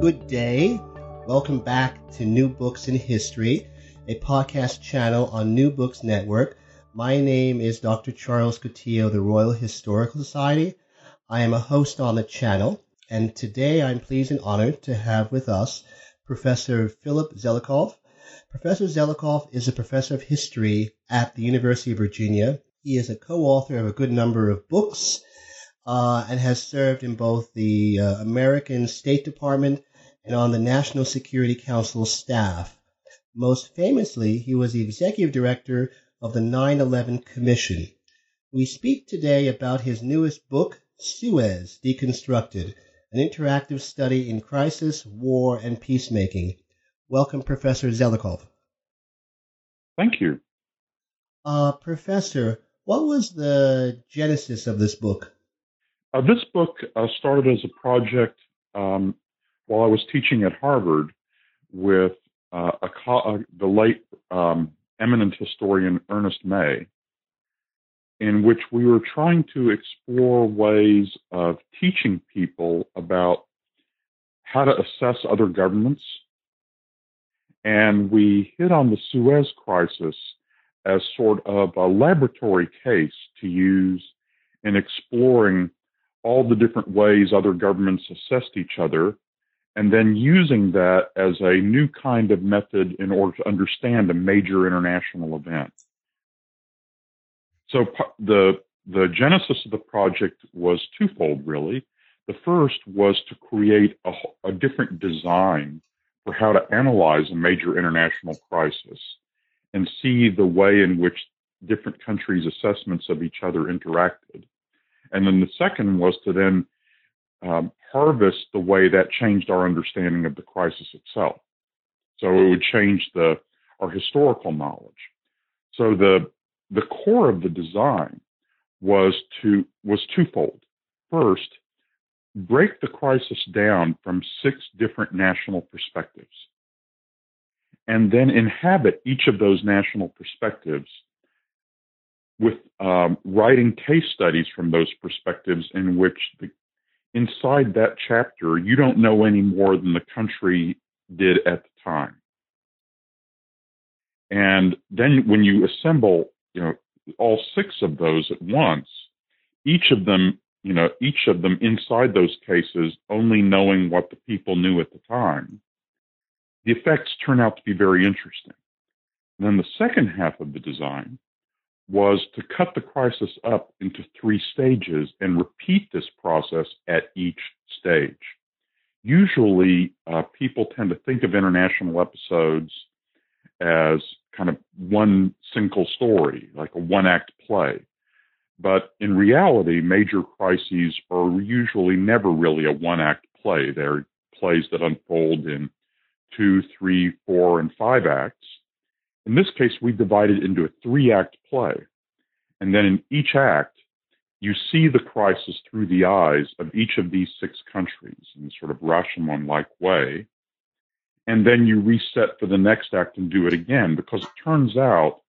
Good day. Welcome back to New Books in History, a podcast channel on New Books Network. My name is Dr. Charles Coutinho of the Royal Historical Society. I am a host on the channel, and today I'm pleased and honored to have with us Professor Philip Zelikow. Professor Zelikow is a professor of history at the University of Virginia. He is a co-author of a good number of books uh, and has served in both the uh, American State Department and on the National Security Council staff. Most famously, he was the executive director of the 9 11 Commission. We speak today about his newest book, Suez Deconstructed, an interactive study in crisis, war, and peacemaking. Welcome, Professor Zelikow. Thank you. Uh, Professor, what was the genesis of this book? Uh, this book uh, started as a project um, while I was teaching at Harvard with uh, a uh, the late um, eminent historian Ernest May, in which we were trying to explore ways of teaching people about how to assess other governments. And we hit on the Suez Crisis as sort of a laboratory case to use in exploring all the different ways other governments assessed each other, and then using that as a new kind of method in order to understand a major international event. So the the genesis of the project was twofold, really. The first was to create a, a different design for how to analyze a major international crisis and see the way in which different countries' assessments of each other interacted. And then the second was to then um, harvest the way that changed our understanding of the crisis itself. So it would change the our historical knowledge. So the the core of the design was to was twofold. First, break the crisis down from six different national perspectives, and then inhabit each of those national perspectives with um, writing case studies from those perspectives in which the, inside that chapter you don't know any more than the country did at the time. And then when you assemble, you know, all six of those at once, each of them, you know, each of them inside those cases only knowing what the people knew at the time, the effects turn out to be very interesting. And then the second half of the design was to cut the crisis up into three stages and repeat this process at each stage. Usually, uh, people tend to think of international episodes as kind of one single story, like a one act play. But in reality, major crises are usually never really a one act play. They're plays that unfold in two, three, four, and five acts in this case, we divide it into a three act play. And then in each act, you see the crisis through the eyes of each of these six countries in sort of Rashomon like way. And then you reset for the next act and do it again because it turns out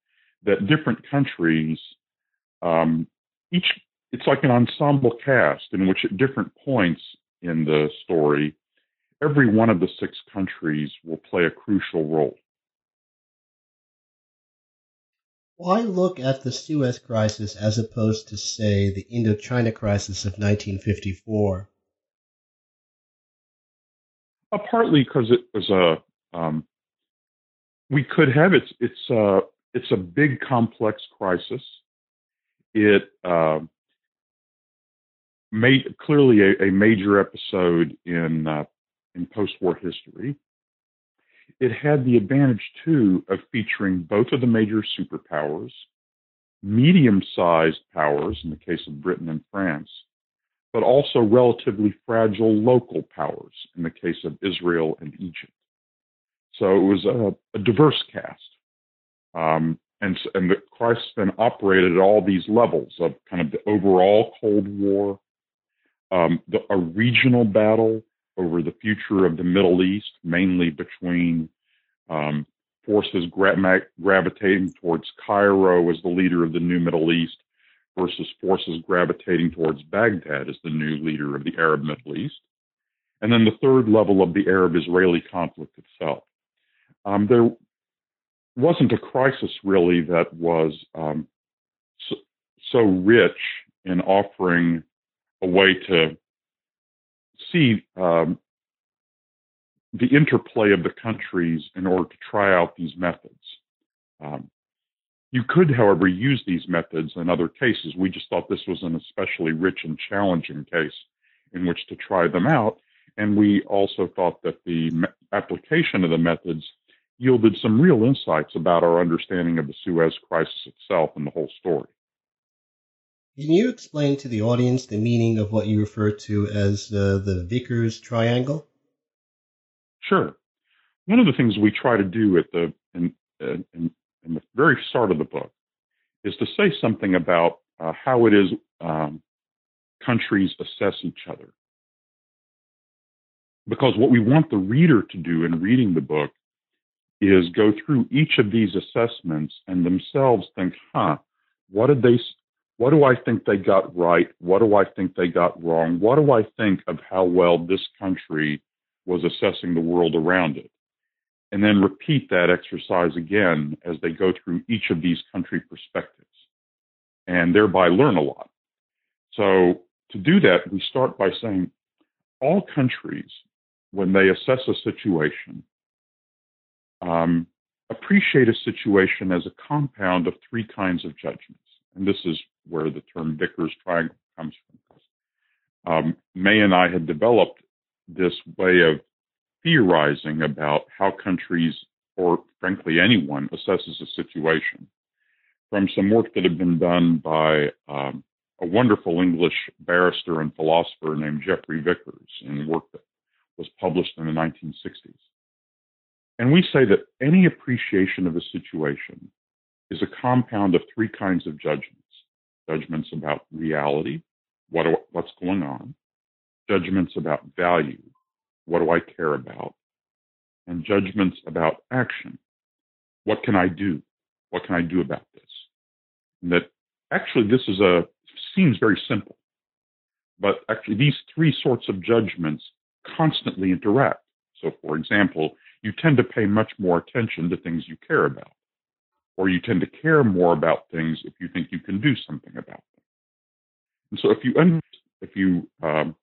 that different countries, um, each, it's like an ensemble cast in which at different points in the story, every one of the six countries will play a crucial role. Why look at the Suez Crisis as opposed to, say, the Indochina Crisis of 1954? Uh, partly because it was a um, we could have it's it's a uh, it's a big complex crisis. It uh, made clearly a, a, major episode in uh, in post-war history it had the advantage too of featuring both of the major superpowers, medium sized powers in the case of Britain and France, but also relatively fragile local powers in the case of Israel and Egypt. So it was a, a diverse cast. Um, and, and the crisis then operated at all these levels of kind of the overall Cold War, um, the, a regional battle over the future of the Middle East, mainly between um, forces gra- gravitating towards Cairo as the leader of the new Middle East versus forces gravitating towards Baghdad as the new leader of the Arab Middle East. And then the third level of the Arab Israeli conflict itself. Um, there wasn't a crisis really that was um, so, so rich in offering a way to see um, the interplay of the countries in order to try out these methods. Um, you could, however, use these methods in other cases. We just thought this was an especially rich and challenging case in which to try them out. And we also thought that the application of the methods yielded some real insights about our understanding of the Suez crisis itself and the whole story. Can you explain to the audience the meaning of what you refer to as uh, the Vickers triangle? Sure. One of the things we try to do at the in, in, in the very start of the book is to say something about uh, how it is um, countries assess each other. Because what we want the reader to do in reading the book is go through each of these assessments and themselves think, huh, what did they, what do I think they got right? What do I think they got wrong? What do I think of how well this country was assessing the world around it? And then repeat that exercise again as they go through each of these country perspectives and thereby learn a lot. So to do that, we start by saying all countries, when they assess a situation, um, appreciate a situation as a compound of three kinds of judgments. And this is where the term Vickers triangle comes from. Um, May and I had developed this way of theorizing about how countries, or frankly anyone, assesses a situation from some work that had been done by um, a wonderful English barrister and philosopher named Geoffrey Vickers in work that was published in the 1960s. And we say that any appreciation of a situation is a compound of three kinds of judgments judgments about reality, what, what's going on, judgments about value, what do I care about, and judgments about action. What can I do? What can I do about this? And that actually this is a seems very simple, but actually these three sorts of judgments constantly interact. So, for example, you tend to pay much more attention to things you care about, or you tend to care more about things if you think you can do something about them. And so, if you if you um,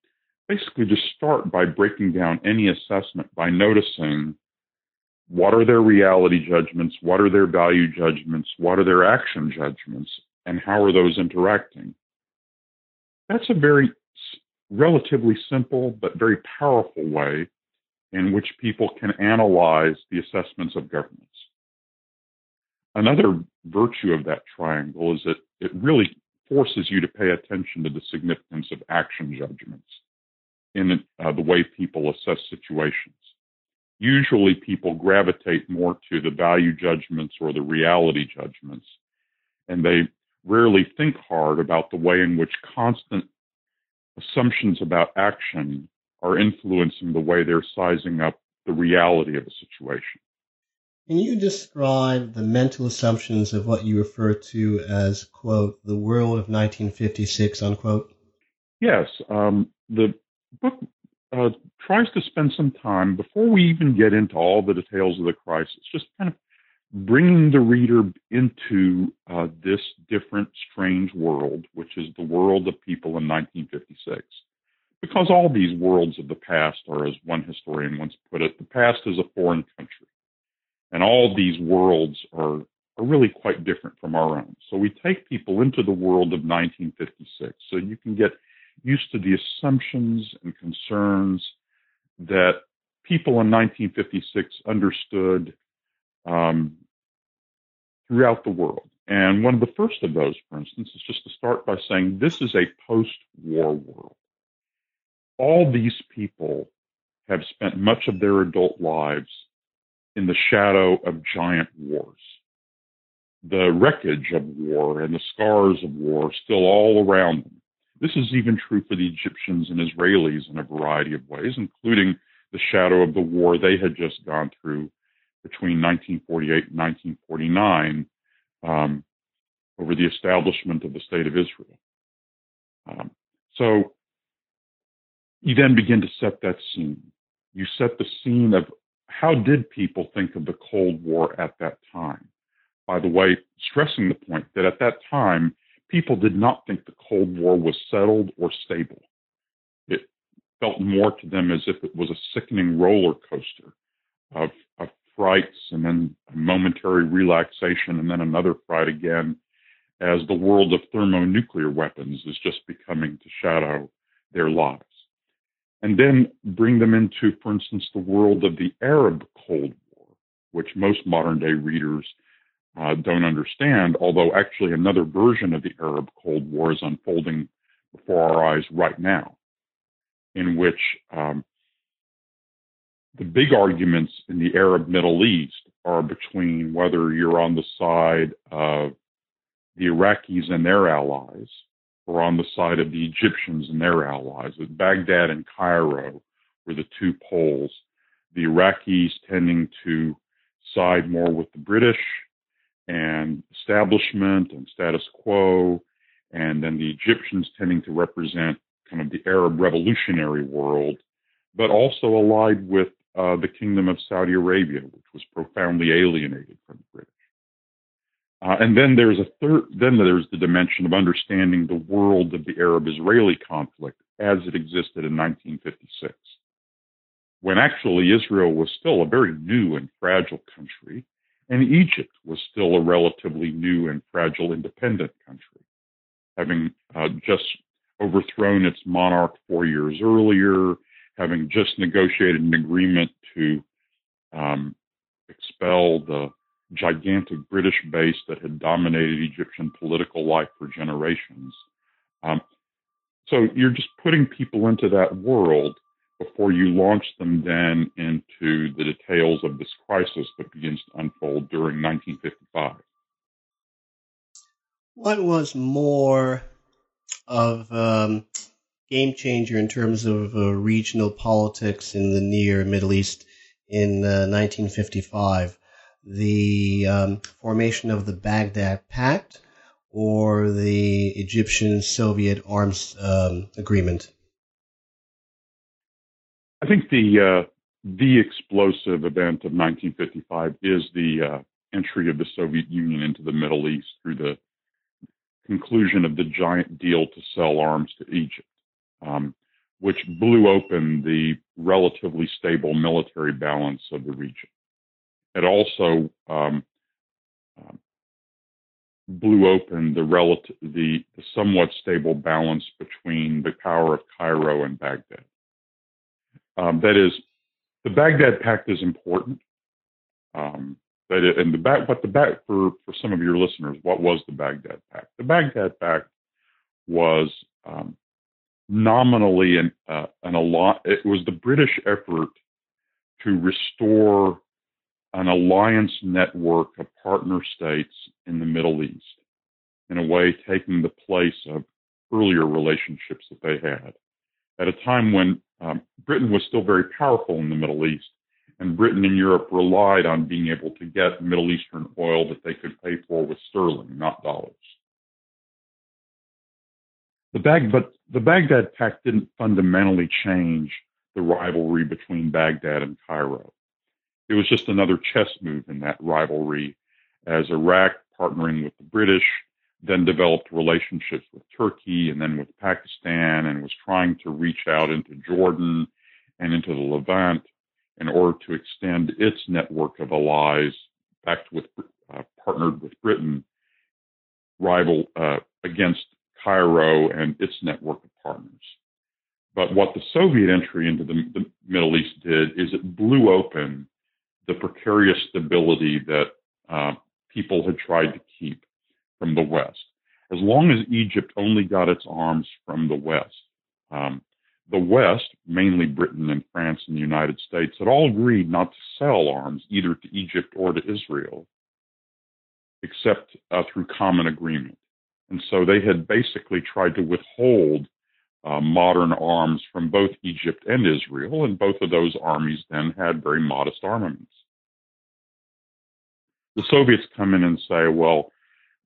basically just start by breaking down any assessment by noticing what are their reality judgments, what are their value judgments, what are their action judgments, and how are those interacting. That's a very relatively simple but very powerful way in which people can analyze the assessments of governments. Another virtue of that triangle is that it really forces you to pay attention to the significance of action judgments in uh, the way people assess situations. Usually, people gravitate more to the value judgments or the reality judgments, and they rarely think hard about the way in which constant assumptions about action are influencing the way they're sizing up the reality of a situation. Can you describe the mental assumptions of what you refer to as, quote, the world of 1956, unquote? Yes. Um, the book uh, tries to spend some time before we even get into all the details of the crisis, just kind of bringing the reader into uh, this different, strange world, which is the world of people in 1956 because all these worlds of the past are, as one historian once put it, the past is a foreign country. And all these worlds are, are really quite different from our own. So we take people into the world of 1956 so you can get used to the assumptions and concerns that people in 1956 understood um, throughout the world. And one of the first of those, for instance, is just to start by saying this is a post war world all these people have spent much of their adult lives in the shadow of giant wars. The wreckage of war and the scars of war still all around them. This is even true for the Egyptians and Israelis in a variety of ways, including the shadow of the war they had just gone through between 1948 and 1949 um, over the establishment of the State of Israel. Um, so you then begin to set that scene. You set the scene of how did people think of the Cold War at that time? By the way, stressing the point that at that time, people did not think the Cold War was settled or stable. It felt more to them as if it was a sickening roller coaster of, of frights and then a momentary relaxation and then another fright again as the world of thermonuclear weapons is just becoming to shadow their lives. And then bring them into, for instance, the world of the Arab Cold War, which most modern day readers uh, don't understand, although actually another version of the Arab Cold War is unfolding before our eyes right now, in which um, the big arguments in the Arab Middle East are between whether you're on the side of the Iraqis and their allies or on the side of the Egyptians and their allies. With Baghdad and Cairo were the two poles. The Iraqis tending to side more with the British and establishment and status quo, and then the Egyptians tending to represent kind of the Arab revolutionary world, but also allied with uh, the Kingdom of Saudi Arabia, which was profoundly alienated from the British. Uh, and then there's a third, then there's the dimension of understanding the world of the Arab-Israeli conflict as it existed in 1956, when actually Israel was still a very new and fragile country, and Egypt was still a relatively new and fragile independent country, having uh, just overthrown its monarch four years earlier, having just negotiated an agreement to um, expel the gigantic British base that had dominated Egyptian political life for generations. Um, so you're just putting people into that world before you launch them then into the details of this crisis that begins to unfold during 1955. What was more of um, game changer in terms of uh, regional politics in the near Middle East in uh, 1955? The um, formation of the Baghdad Pact or the Egyptian Soviet arms um, agreement? I think the uh, the explosive event of 1955 is the uh, entry of the Soviet Union into the Middle East through the conclusion of the giant deal to sell arms to Egypt um, which blew open the relatively stable military balance of the region. It also um, uh, blew open the, relative, the, somewhat stable balance between the power of Cairo and Baghdad. Um, that is, the Baghdad Pact is important. Um, that it, and the back, what the back for for some of your listeners, what was the Baghdad Pact? The Baghdad Pact was um, nominally an, uh, an. It was the British effort to restore an alliance network of partner states in the Middle East, in a way taking the place of earlier relationships that they had. At a time when um, Britain was still very powerful in the Middle East, and Britain and Europe relied on being able to get Middle Eastern oil that they could pay for with sterling, not dollars. The Bag, but the Baghdad Pact didn't fundamentally change the rivalry between Baghdad and Cairo. It was just another chess move in that rivalry as Iraq partnering with the British then developed relationships with Turkey and then with Pakistan and was trying to reach out into Jordan and into the Levant in order to extend its network of allies back with uh, partnered with Britain rival uh, against Cairo and its network of partners. But what the Soviet entry into the, the Middle East did is it blew open the precarious stability that uh, people had tried to keep from the West. As long as Egypt only got its arms from the West, um, the West, mainly Britain and France and the United States, had all agreed not to sell arms either to Egypt or to Israel, except uh, through common agreement. And so they had basically tried to withhold uh, modern arms from both Egypt and Israel, and both of those armies then had very modest armaments. The Soviets come in and say, well,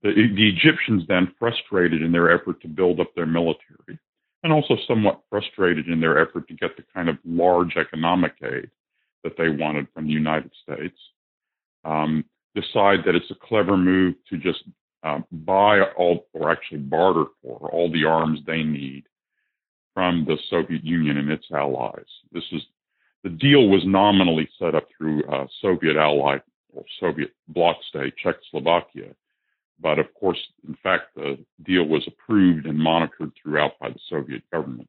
the, the Egyptians then, frustrated in their effort to build up their military, and also somewhat frustrated in their effort to get the kind of large economic aid that they wanted from the United States, um, decide that it's a clever move to just uh, buy all, or actually barter for all the arms they need from the Soviet Union and its allies. This is the deal was nominally set up through uh, Soviet ally Soviet bloc state Czechoslovakia, but of course, in fact, the deal was approved and monitored throughout by the Soviet government.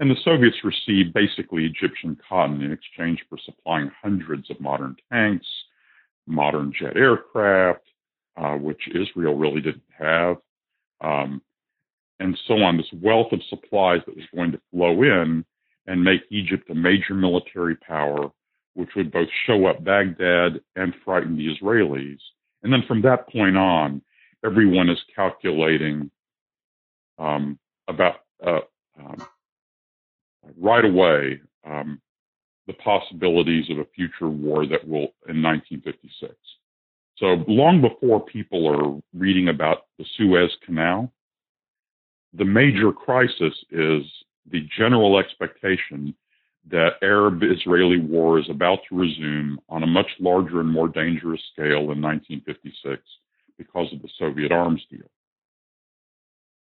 And the Soviets received basically Egyptian cotton in exchange for supplying hundreds of modern tanks, modern jet aircraft, uh, which Israel really didn't have, um, and so on. This wealth of supplies that was going to flow in and make Egypt a major military power, which would both show up Baghdad and frighten the Israelis. And then from that point on, everyone is calculating um, about uh, um, right away um, the possibilities of a future war that will in 1956. So long before people are reading about the Suez Canal, the major crisis is the general expectation that Arab Israeli war is about to resume on a much larger and more dangerous scale in 1956 because of the Soviet arms deal.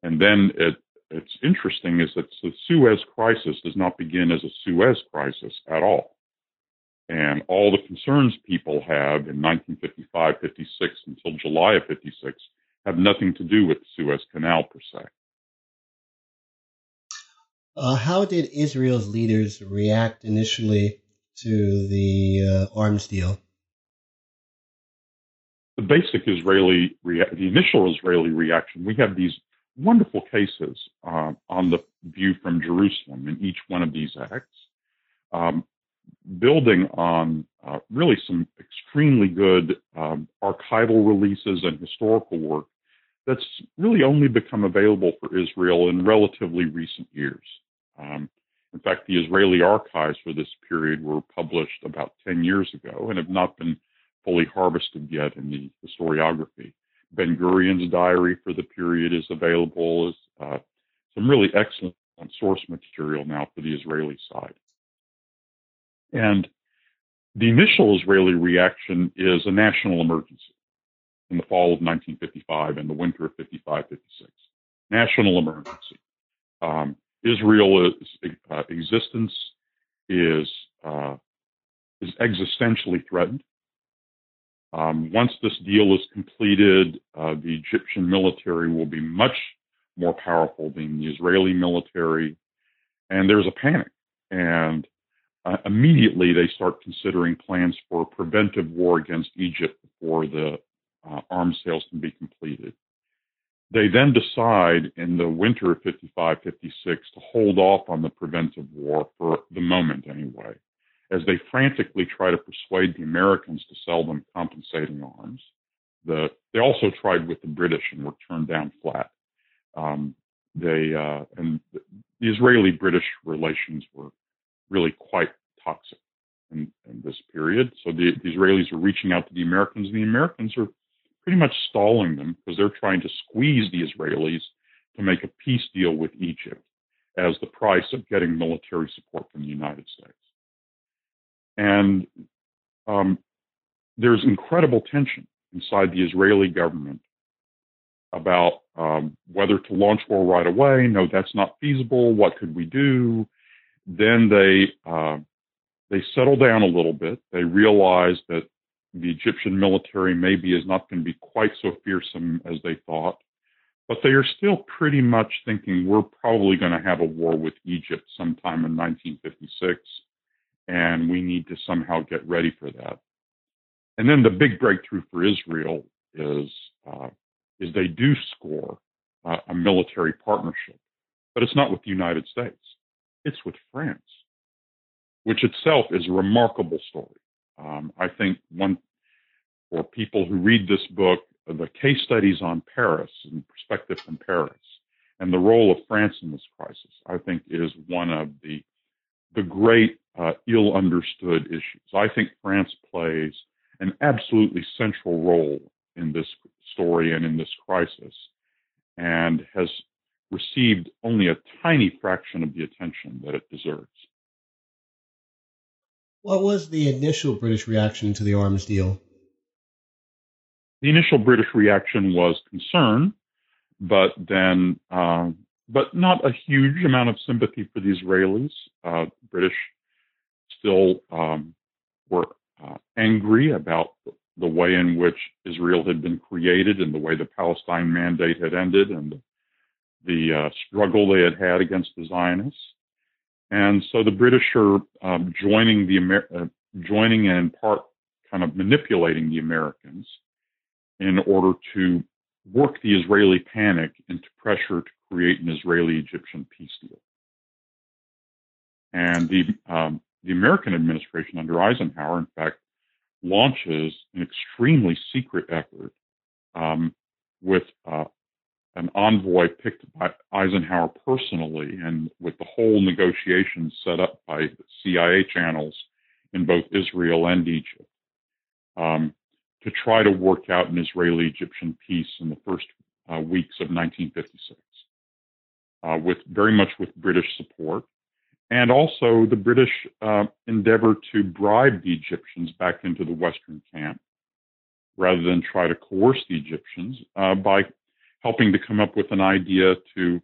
And then it, it's interesting is that the Suez crisis does not begin as a Suez crisis at all. And all the concerns people have in 1955, 56 until July of 56 have nothing to do with the Suez Canal per se. Uh, how did Israel's leaders react initially to the uh, arms deal? The basic Israeli, rea- the initial Israeli reaction, we have these wonderful cases uh, on the view from Jerusalem in each one of these acts, um, building on uh, really some extremely good um, archival releases and historical work that's really only become available for Israel in relatively recent years. Um, in fact, the Israeli archives for this period were published about 10 years ago and have not been fully harvested yet in the historiography. Ben Gurion's diary for the period is available as uh, some really excellent source material now for the Israeli side. And the initial Israeli reaction is a national emergency in the fall of 1955 and the winter of 55 56. National emergency. Um, Israel's uh, existence is uh, is existentially threatened. Um, once this deal is completed, uh, the Egyptian military will be much more powerful than the Israeli military, and there's a panic. And uh, immediately they start considering plans for a preventive war against Egypt before the uh, arms sales can be completed. They then decide in the winter of 55 56 to hold off on the preventive war for the moment anyway, as they frantically try to persuade the Americans to sell them compensating arms. The, they also tried with the British and were turned down flat. Um, they uh, and the Israeli British relations were really quite toxic in, in this period. So the, the, Israelis are reaching out to the Americans, and the Americans are pretty much stalling them because they're trying to squeeze the Israelis to make a peace deal with Egypt as the price of getting military support from the United States. And um, there's incredible tension inside the Israeli government about um, whether to launch war right away. No, that's not feasible. What could we do? Then they uh, they settle down a little bit. They realize that the Egyptian military maybe is not going to be quite so fearsome as they thought, but they are still pretty much thinking we're probably going to have a war with Egypt sometime in 1956, and we need to somehow get ready for that. And then the big breakthrough for Israel is uh, is they do score uh, a military partnership, but it's not with the United States; it's with France, which itself is a remarkable story. Um, I think one for people who read this book, the case studies on Paris and perspective from Paris and the role of France in this crisis, I think is one of the the great uh, ill understood issues. I think France plays an absolutely central role in this story and in this crisis and has received only a tiny fraction of the attention that it deserves. What was the initial British reaction to the arms deal? The initial British reaction was concern, but then, uh, but not a huge amount of sympathy for the Israelis. Uh, British still um, were uh, angry about the way in which Israel had been created and the way the Palestine mandate had ended and the, uh, struggle they had had against the Zionists. And so the British are um, joining the Amer- uh, joining and in part kind of manipulating the Americans in order to work the Israeli panic into pressure to create an Israeli-Egyptian peace deal. And the um, the American administration under Eisenhower, in fact, launches an extremely secret effort um, with uh, an envoy picked by Eisenhower personally, and with the whole negotiations set up by CIA channels in both Israel and Egypt, um, to try to work out an Israeli-Egyptian peace in the first uh, weeks of 1956, uh, with very much with British support, and also the British uh, endeavor to bribe the Egyptians back into the Western camp, rather than try to coerce the Egyptians uh, by helping to come up with an idea to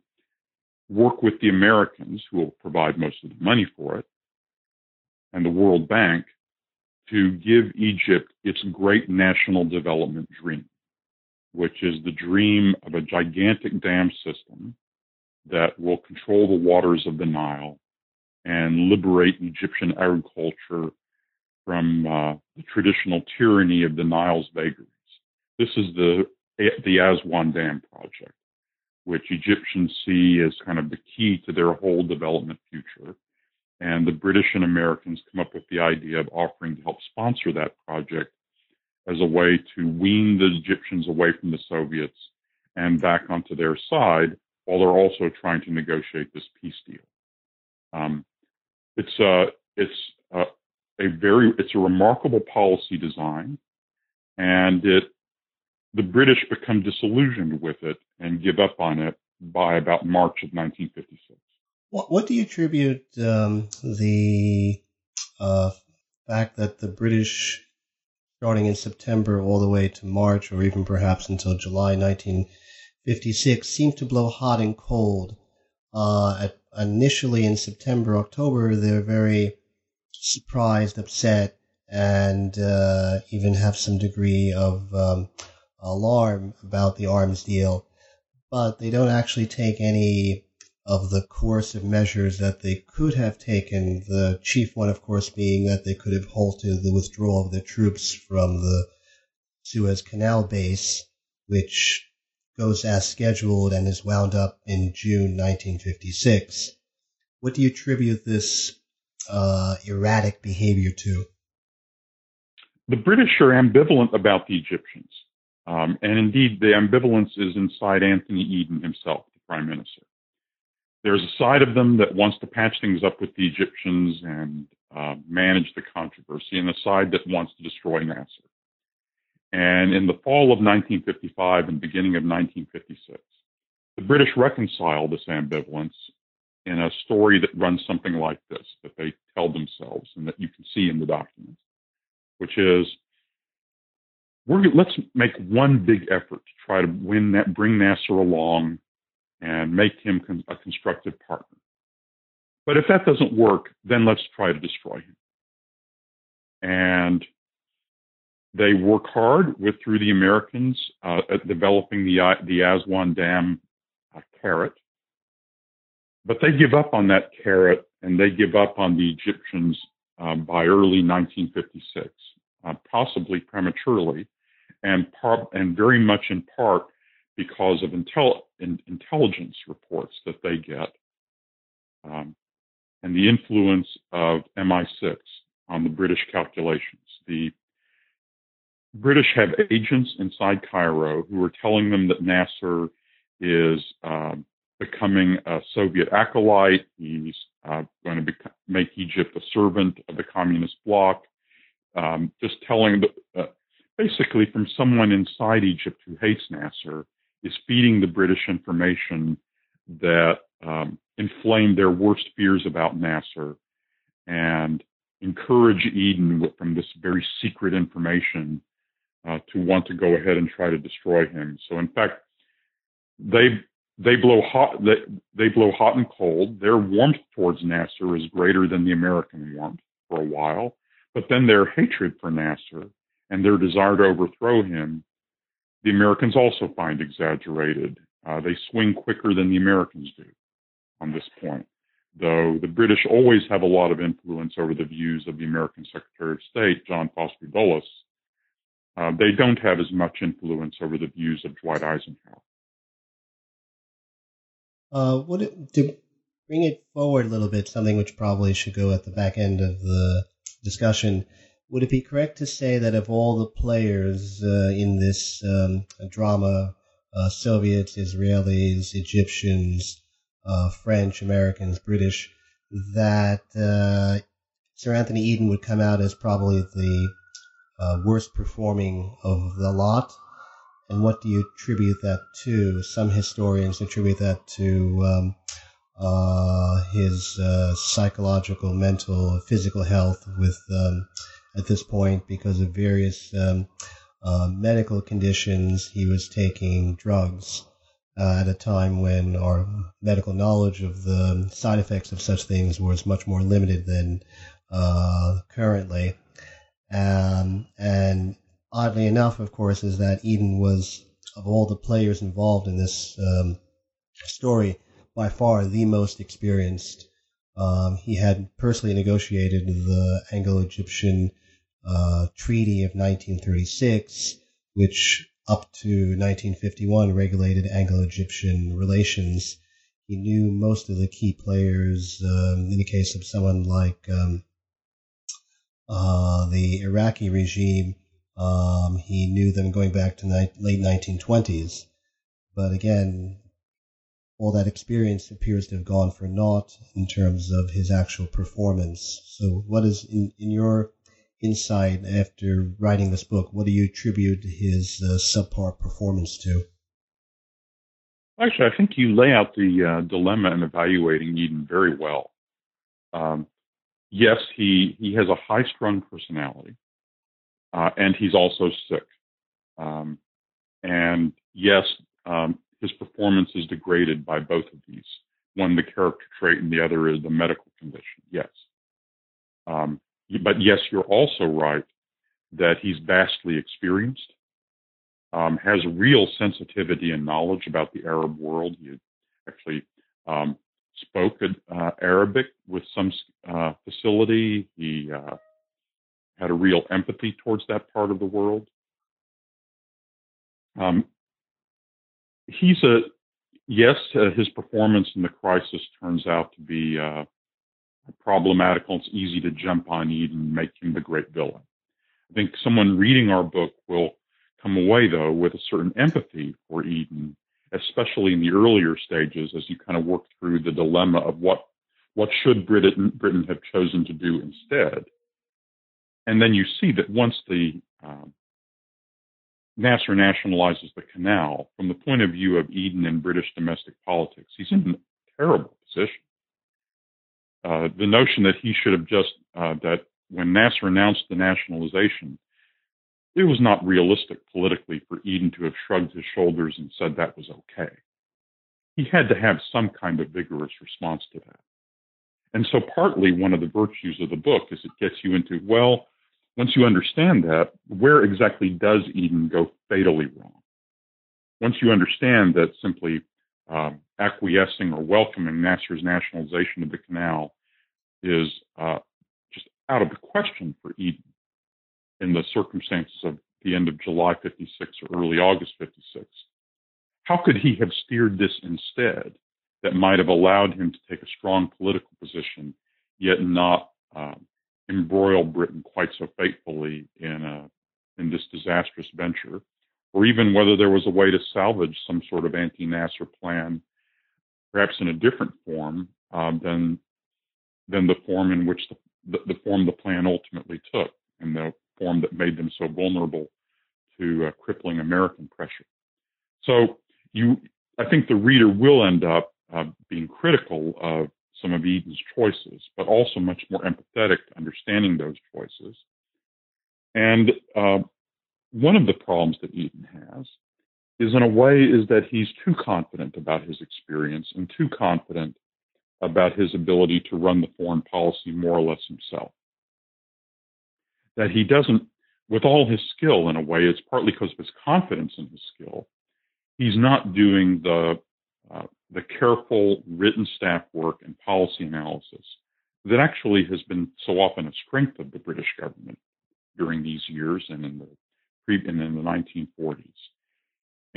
work with the Americans, who will provide most of the money for it, and the World Bank to give Egypt its great national development dream, which is the dream of a gigantic dam system that will control the waters of the Nile and liberate Egyptian agriculture from uh, the traditional tyranny of the Nile's vagaries. This is the the Aswan Dam project, which Egyptians see as kind of the key to their whole development future. And the British and Americans come up with the idea of offering to help sponsor that project as a way to wean the Egyptians away from the Soviets and back onto their side while they're also trying to negotiate this peace deal. Um, it's a, uh, it's a, uh, a very, it's a remarkable policy design and it the British become disillusioned with it and give up on it by about March of 1956. What, what do you attribute um, the uh, fact that the British, starting in September all the way to March, or even perhaps until July 1956, seem to blow hot and cold? Uh, at, initially in September, October, they're very surprised, upset, and uh, even have some degree of um, alarm about the arms deal, but they don't actually take any of the coercive measures that they could have taken. The chief one, of course, being that they could have halted the withdrawal of their troops from the Suez Canal base, which goes as scheduled and is wound up in June 1956. What do you attribute this uh, erratic behavior to? The British are ambivalent about the Egyptians. Um, and indeed, the ambivalence is inside Anthony Eden himself, the prime minister. There's a side of them that wants to patch things up with the Egyptians and uh, manage the controversy, and a side that wants to destroy Nasser. And in the fall of 1955 and beginning of 1956, the British reconcile this ambivalence in a story that runs something like this, that they tell themselves and that you can see in the documents, which is we're let's make one big effort to try to win that, bring Nasser along, and make him con- a constructive partner. But if that doesn't work, then let's try to destroy him. And they work hard with through the Americans uh, at developing the uh, the Aswan Dam uh, carrot, but they give up on that carrot and they give up on the Egyptians um, by early 1956, uh, possibly prematurely, and part, and very much in part because of intel, in, intelligence reports that they get um, and the influence of MI6 on the British calculations. The British have agents inside Cairo who are telling them that Nasser is um, becoming a Soviet acolyte. He's uh, going to make Egypt a servant of the communist bloc. Um, just telling the, uh, basically from someone inside Egypt who hates Nasser is feeding the British information that um, inflamed their worst fears about Nasser and encourage Eden from this very secret information uh, to want to go ahead and try to destroy him. So in fact, they they blow hot they, they blow hot and cold. Their warmth towards Nasser is greater than the American warmth for a while, but then their hatred for Nasser and their desire to overthrow him, the Americans also find exaggerated. Uh, they swing quicker than the Americans do on this point, though the British always have a lot of influence over the views of the American Secretary of State, John Foster Dulles. Uh, they don't have as much influence over the views of Dwight Eisenhower. Uh, would it, to bring it forward a little bit, something which probably should go at the back end of the discussion, would it be correct to say that of all the players uh, in this um, drama, uh, Soviets, Israelis, Egyptians, uh, French, Americans, British, that uh, Sir Anthony Eden would come out as probably the uh, worst performing of the lot? and what do you attribute that to? Some historians attribute that to um, uh, his uh, psychological, mental, physical health with um, at this point because of various um, uh, medical conditions. He was taking drugs uh, at a time when our medical knowledge of the side effects of such things was much more limited than uh, currently. Um, and oddly enough, of course, is that Eden was, of all the players involved in this um, story, by far the most experienced. Um, he had personally negotiated the Anglo-Egyptian uh, Treaty of 1936, which up to 1951 regulated Anglo-Egyptian relations. He knew most of the key players. Um, in the case of someone like um, uh, the Iraqi regime, um, he knew them going back to ni- late 1920s. But again, all that experience appears to have gone for naught in terms of his actual performance. So, what is, in, in your insight after writing this book, what do you attribute his uh, subpar performance to? Actually, I think you lay out the uh, dilemma in evaluating Eden very well. Um, yes, he, he has a high strung personality uh, and he's also sick. Um, and yes, um, his performance is degraded by both of these. One, the character trait, and the other is the medical condition. Yes. Um, but yes, you're also right that he's vastly experienced, um, has real sensitivity and knowledge about the Arab world. He actually um, spoke uh, Arabic with some uh, facility. He uh, had a real empathy towards that part of the world. Um, he's a yes, uh, his performance in the crisis turns out to be uh, problematical. It's easy to jump on Eden and make him the great villain. I think someone reading our book will come away though with a certain empathy for Eden, especially in the earlier stages as you kind of work through the dilemma of what what should Britain, Britain have chosen to do instead. And then you see that once the um, Nasser nationalizes the canal, from the point of view of Eden and British domestic politics, he's in a terrible position. Uh, the notion that he should have just, uh, that when Nasser announced the nationalization, it was not realistic politically for Eden to have shrugged his shoulders and said that was okay. He had to have some kind of vigorous response to that. And so partly one of the virtues of the book is it gets you into, well, once you understand that, where exactly does Eden go fatally wrong? Once you understand that simply um, acquiescing or welcoming Nasser's nationalization of the canal is uh, just out of the question for Eden in the circumstances of the end of July 56 or early August 56. How could he have steered this instead that might have allowed him to take a strong political position, yet not um, embroil Britain quite so fatefully in a in this disastrous venture, or even whether there was a way to salvage some sort of anti-Nasser plan, perhaps in a different form um, than than the form in which the, the, the, form the plan ultimately took, and the form that made them so vulnerable to uh, crippling American pressure. So you, I think the reader will end up uh, being critical of some of Eden's choices, but also much more empathetic to understanding those choices. And uh, one of the problems that Eden has is, in a way, is that he's too confident about his experience and too confident about his ability to run the foreign policy more or less himself. That he doesn't, with all his skill, in a way, it's partly because of his confidence in his skill. He's not doing the uh, the careful written staff work and policy analysis that actually has been so often a strength of the British government during these years and in the pre and in the 1940s,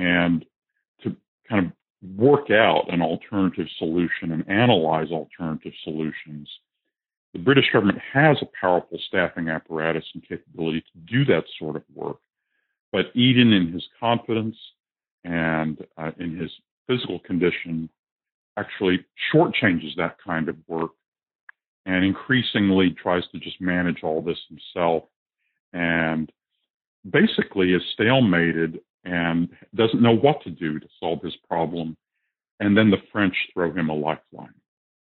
and to kind of work out an alternative solution and analyze alternative solutions. The British government has a powerful staffing apparatus and capability to do that sort of work, but Eden, in his confidence and uh, in his physical condition, actually shortchanges that kind of work and increasingly tries to just manage all this himself and basically is stalemated and doesn't know what to do to solve his problem. And then the French throw him a lifeline.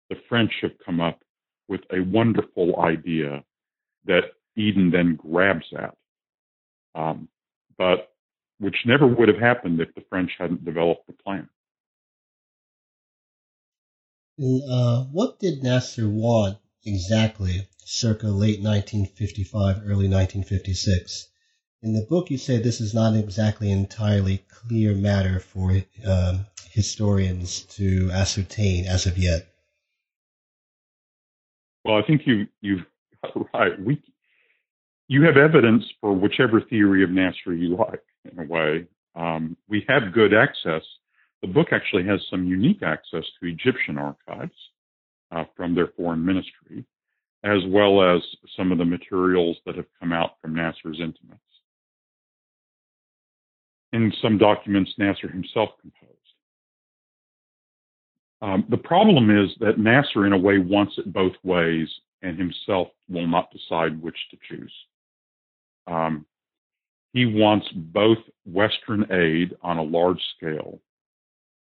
The French have come up with a wonderful idea that Eden then grabs at, um, but which never would have happened if the French hadn't developed the plan. Uh, what did Nasser want exactly circa late 1955, early 1956? In the book, you say this is not exactly entirely clear matter for um, historians to ascertain as of yet. Well, I think you you right. We you have evidence for whichever theory of Nasser you like. In a way, um, we have good access. The book actually has some unique access to Egyptian archives uh, from their foreign ministry, as well as some of the materials that have come out from Nasser's intimates in some documents Nasser himself composed. Um, the problem is that Nasser, in a way, wants it both ways and himself will not decide which to choose. Um, he wants both Western aid on a large scale,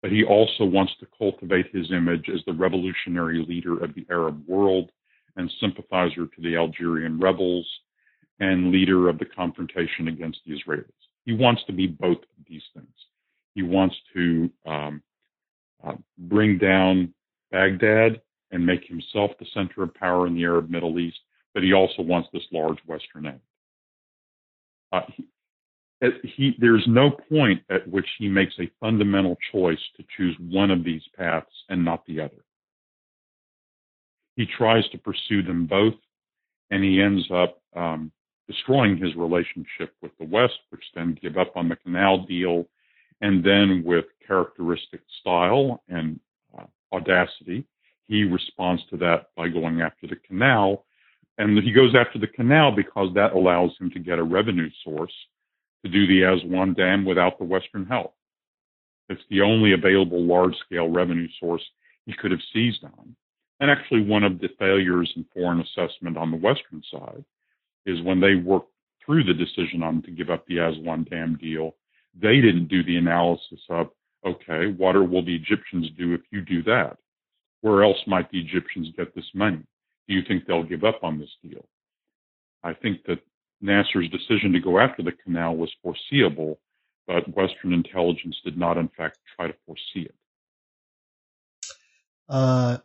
but he also wants to cultivate his image as the revolutionary leader of the Arab world and sympathizer to the Algerian rebels and leader of the confrontation against the Israelis. He wants to be both of these things. He wants to um, uh, bring down Baghdad and make himself the center of power in the Arab Middle East, but he also wants this large Western aid. Uh, he, he, there's no point at which he makes a fundamental choice to choose one of these paths and not the other. He tries to pursue them both, and he ends up um, destroying his relationship with the West, which then give up on the canal deal, and then with characteristic style and uh, audacity, he responds to that by going after the canal. And he goes after the canal because that allows him to get a revenue source to do the Aswan Dam without the Western help. It's the only available large scale revenue source he could have seized on. And actually, one of the failures in foreign assessment on the Western side is when they worked through the decision on to give up the Aswan Dam deal, they didn't do the analysis of, okay, what will the Egyptians do if you do that? Where else might the Egyptians get this money? Do you think they'll give up on this deal? I think that Nasser's decision to go after the canal was foreseeable, but Western intelligence did not, in fact, try to foresee it. Uh,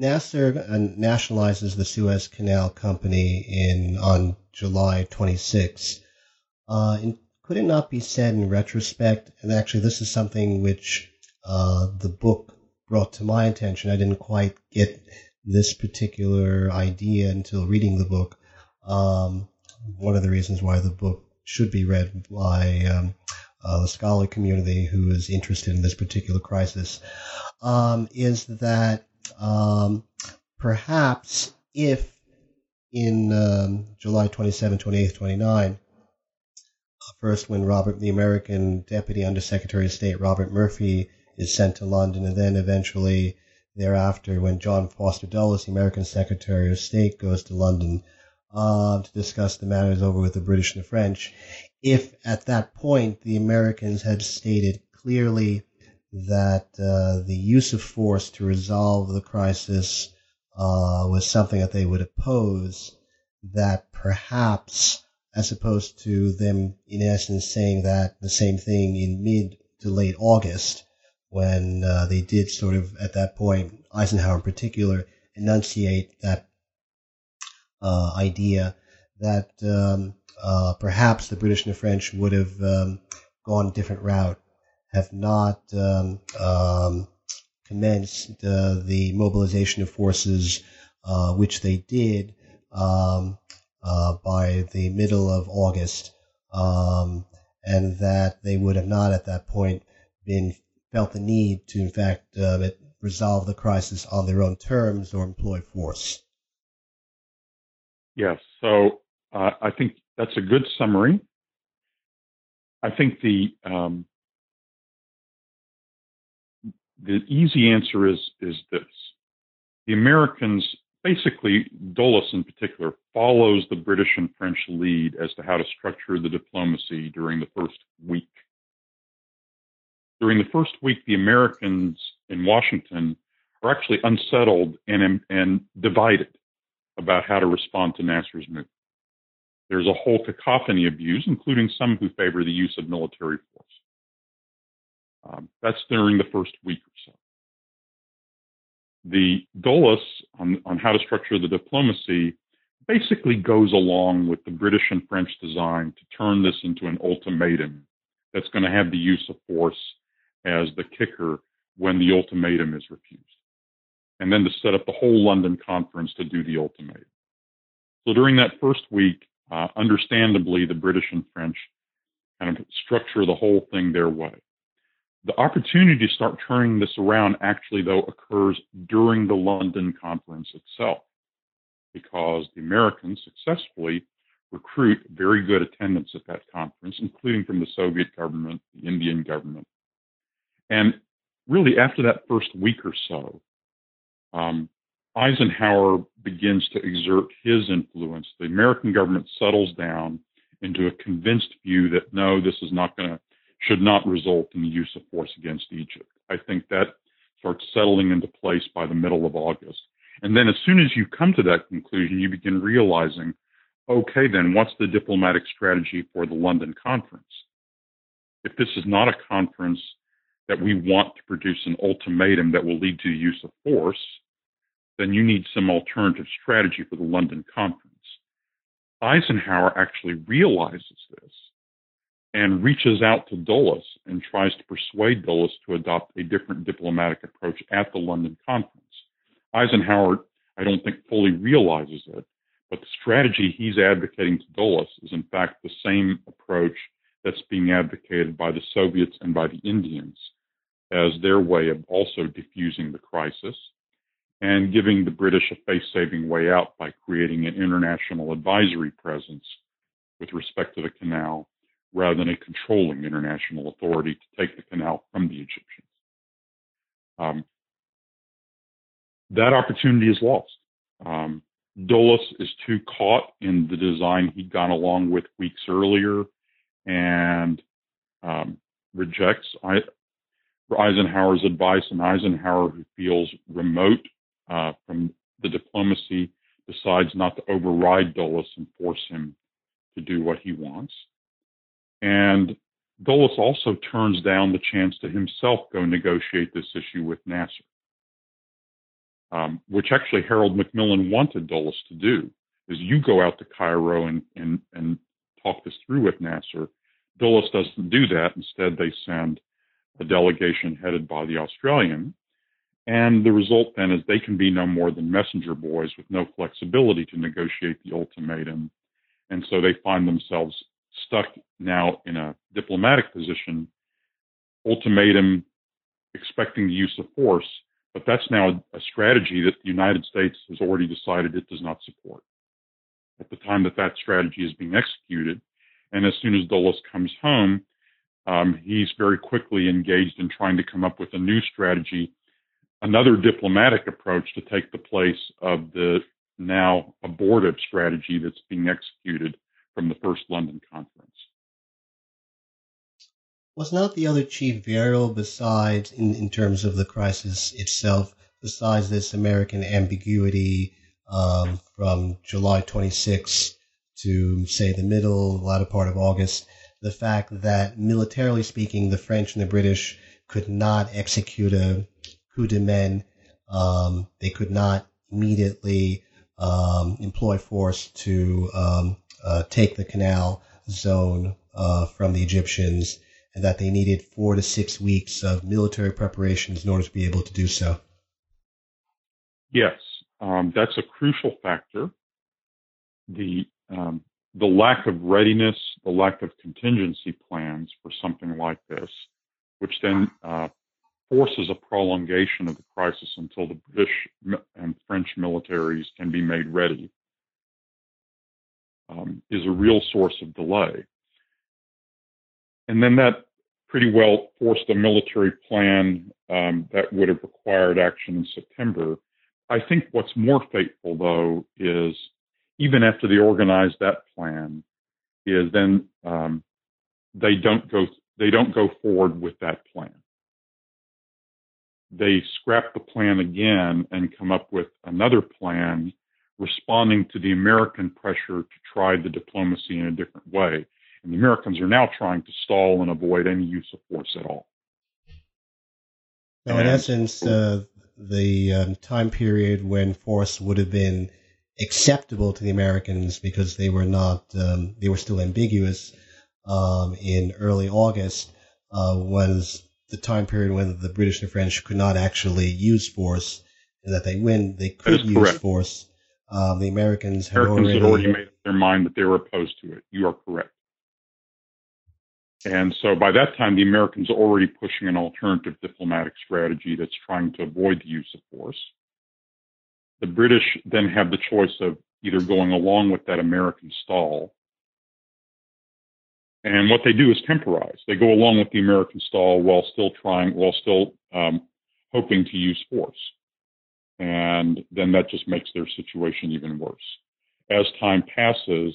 Nasser nationalizes the Suez Canal Company in on July 26. Uh, could it not be said in retrospect, and actually this is something which uh, the book brought to my attention. I didn't quite get this particular idea until reading the book. Um, one of the reasons why the book should be read by um, uh, the scholarly community who is interested in this particular crisis um, is that um, perhaps if in um, July 27, 28, 29, first when Robert, the American Deputy Undersecretary of State Robert Murphy is sent to London, and then eventually thereafter when John Foster Dulles, the American Secretary of State, goes to London uh, to discuss the matters over with the British and the French, if at that point the Americans had stated clearly that uh, the use of force to resolve the crisis uh, was something that they would oppose, that perhaps, as opposed to them in essence saying that the same thing in mid to late August, when uh, they did sort of at that point, Eisenhower in particular, enunciate that uh, idea that um, uh, perhaps the British and the French would have um, gone a different route, have not um, um commenced uh, the mobilization of forces, uh, which they did um, uh, by the middle of August, um, and that they would have not at that point been felt the need to, in fact, uh, resolve the crisis on their own terms or employ force. Yes. So uh, I think that's a good summary. I think the um, the easy answer is is this: the Americans, basically Dulles in particular, follows the British and French lead as to how to structure the diplomacy during the first week. During the first week, the Americans in Washington are actually unsettled and and divided about how to respond to Nasser's move. There's a whole cacophony of views, including some who favor the use of military force. Um, that's during the first week or so. The Dulles on, on how to structure the diplomacy basically goes along with the British and French design to turn this into an ultimatum that's going to have the use of force as the kicker when the ultimatum is refused and then to set up the whole London conference to do the ultimatum. So during that first week, uh, understandably, the British and French kind of structure the whole thing their way. The opportunity to start turning this around actually, though, occurs during the London conference itself, because the Americans successfully recruit very good attendance at that conference, including from the Soviet government, the Indian government. And really, after that first week or so, um, Eisenhower begins to exert his influence. The American government settles down into a convinced view that no, this is not going to, should not result in the use of force against Egypt. I think that starts settling into place by the middle of August. And then as soon as you come to that conclusion, you begin realizing, okay, then what's the diplomatic strategy for the London conference? If this is not a conference that we want to produce an ultimatum that will lead to the use of force, then you need some alternative strategy for the London conference. Eisenhower actually realizes this and reaches out to Dulles and tries to persuade Dulles to adopt a different diplomatic approach at the London conference. Eisenhower, I don't think, fully realizes it, but the strategy he's advocating to Dulles is, in fact, the same approach that's being advocated by the Soviets and by the Indians as their way of also diffusing the crisis and giving the British a face saving way out by creating an international advisory presence with respect to the canal rather than a controlling international authority to take the canal from the Egyptians. Um, that opportunity is lost. Um, Dulles is too caught in the design he'd gone along with weeks earlier and um, rejects Eisenhower's advice, and Eisenhower, who feels remote uh, from the diplomacy, decides not to override Dulles and force him to do what he wants. And Dulles also turns down the chance to himself go negotiate this issue with Nasser, um, which actually Harold Macmillan wanted Dulles to do, is you go out to Cairo and, and, and talk this through with Nasser. Dulles doesn't do that. Instead, they send a delegation headed by the Australian. And the result then is they can be no more than messenger boys with no flexibility to negotiate the ultimatum. And so they find themselves stuck now in a diplomatic position, ultimatum, expecting the use of force. But that's now a strategy that the United States has already decided it does not support. At the time that that strategy is being executed, and as soon as Dulles comes home, um, he's very quickly engaged in trying to come up with a new strategy, another diplomatic approach to take the place of the now abortive strategy that's being executed from the first London conference. Was not the other chief variable besides, in, in terms of the crisis itself, besides this American ambiguity um, from July 26 to, say, the middle, latter part of August, the fact that militarily speaking, the French and the British could not execute a coup de main. Um, they could not immediately um, employ force to um, uh, take the canal zone uh, from the Egyptians, and that they needed four to six weeks of military preparations in order to be able to do so. Yes, um, that's a crucial factor. The um, the lack of readiness, the lack of contingency plans for something like this, which then uh, forces a prolongation of the crisis until the British and French militaries can be made ready, um, is a real source of delay. And then that pretty well forced a military plan um, that would have required action in September. I think what's more fateful, though, is even after they organize that plan, is then um, they don't go they don't go forward with that plan. They scrap the plan again and come up with another plan responding to the American pressure to try the diplomacy in a different way. And the Americans are now trying to stall and avoid any use of force at all. Now, in essence, uh, the um, time period when force would have been acceptable to the Americans because they were not, um, they were still ambiguous um, in early August uh, was the time period when the British and French could not actually use force, and that they when they could use correct. force, um, the Americans had Americans already, had already made up their mind that they were opposed to it. You are correct. And so by that time, the Americans are already pushing an alternative diplomatic strategy that's trying to avoid the use of force. The British then have the choice of either going along with that American stall and what they do is temporize. They go along with the American stall while still trying, while still um, hoping to use force. And then that just makes their situation even worse. As time passes,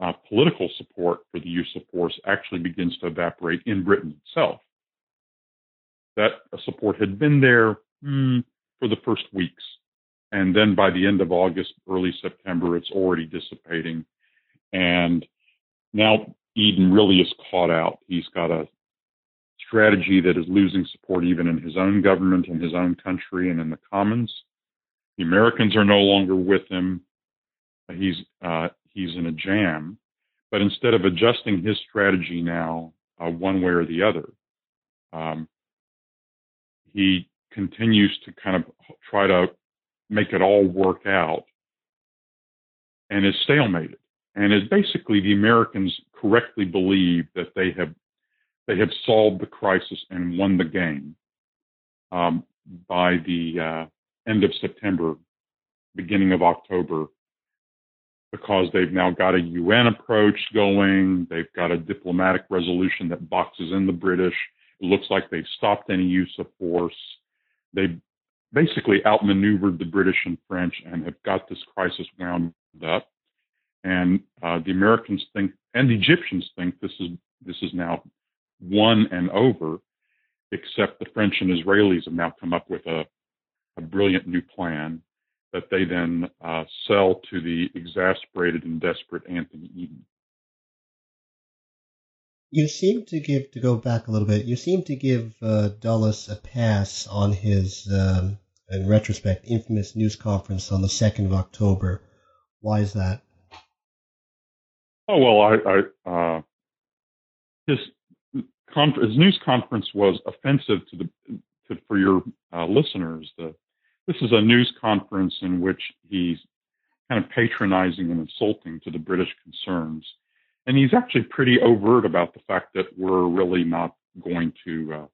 uh, political support for the use of force actually begins to evaporate in Britain itself. That support had been there hmm, for the first weeks. And then by the end of August, early September, it's already dissipating. And now Eden really is caught out. He's got a strategy that is losing support even in his own government, in his own country, and in the Commons. The Americans are no longer with him. He's uh, he's in a jam. But instead of adjusting his strategy now, uh, one way or the other, um, he continues to kind of try to make it all work out, and is stalemated and is basically the Americans correctly believe that they have they have solved the crisis and won the game um, by the uh, end of September, beginning of October, because they've now got a UN approach going. They've got a diplomatic resolution that boxes in the British. It looks like they've stopped any use of force. They basically outmaneuvered the British and French and have got this crisis wound up. And uh, the Americans think, and the Egyptians think this is this is now won and over. Except the French and Israelis have now come up with a, a brilliant new plan that they then uh, sell to the exasperated and desperate Anthony Eden. You seem to give, to go back a little bit, you seem to give uh, Dulles a pass on his, um, in retrospect, infamous news conference on the 2nd of October. Why is that? Oh well, I, I uh, his conf- his news conference was offensive to the to, for your uh, listeners. The, this is a news conference in which he's kind of patronizing and insulting to the British concerns, and he's actually pretty overt about the fact that we're really not going to uh,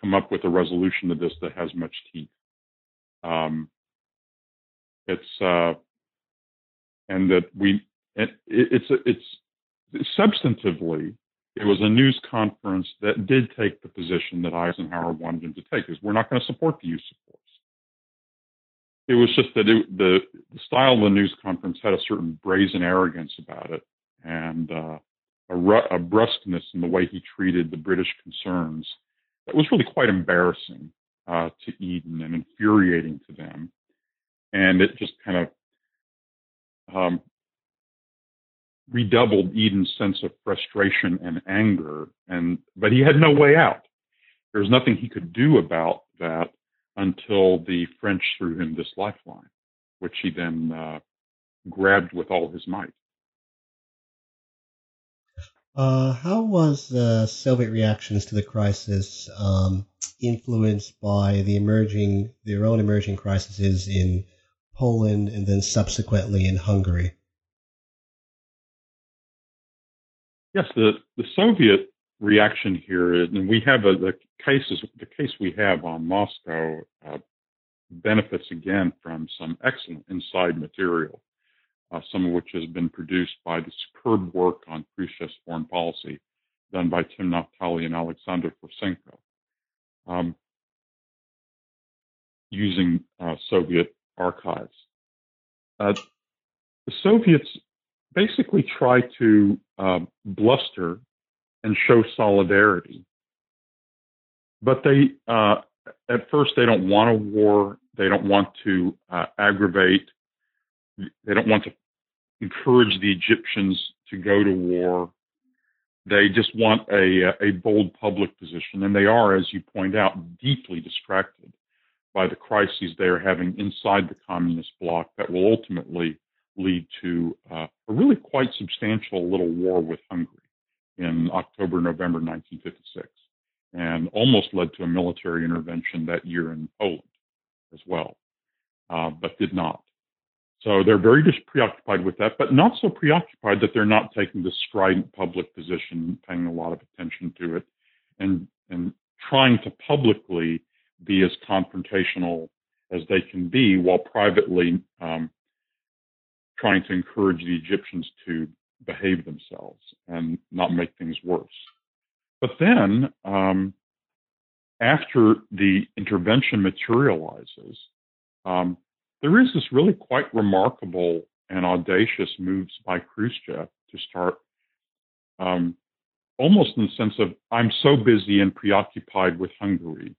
come up with a resolution to this that has much teeth. Um, it's uh, and that we it, it's it's substantively it was a news conference that did take the position that Eisenhower wanted him to take, is we're not going to support the use of. It was just that it, the, the style of the news conference had a certain brazen arrogance about it, and uh, a, a brusqueness in the way he treated the British concerns that was really quite embarrassing uh, to Eden and infuriating to them. And it just kind of um, redoubled Eden's sense of frustration and anger. And but he had no way out. There was nothing he could do about that until the French threw him this lifeline, which he then uh, grabbed with all his might. Uh, how was the Soviet reactions to the crisis um, influenced by the emerging, their own emerging crises in Poland and then subsequently in Hungary? Yes, the, the Soviet reaction here, and we have a, the cases, the case we have on Moscow uh, benefits again from some excellent inside material uh, some of which has been produced by the superb work on Khrushchev's foreign policy done by Tim Naftali and Alexander Fursenko, um, using uh, Soviet archives. Uh, the Soviets basically try to uh, bluster and show solidarity, but they uh, at first they don't want a war. They don't want to uh, aggravate they don't want to encourage the Egyptians to go to war. They just want a, a bold public position, and they are, as you point out, deeply distracted by the crises they are having inside the communist bloc that will ultimately lead to uh, a really quite substantial little war with Hungary in October, November 1956, and almost led to a military intervention that year in Poland as well, uh, but did not. So they're very just preoccupied with that, but not so preoccupied that they're not taking the strident public position, paying a lot of attention to it, and and trying to publicly be as confrontational as they can be, while privately um, trying to encourage the Egyptians to behave themselves and not make things worse. But then, um, after the intervention materializes, um, there is this really quite remarkable and audacious moves by Khrushchev to start um, almost in the sense of I'm so busy and preoccupied with Hungary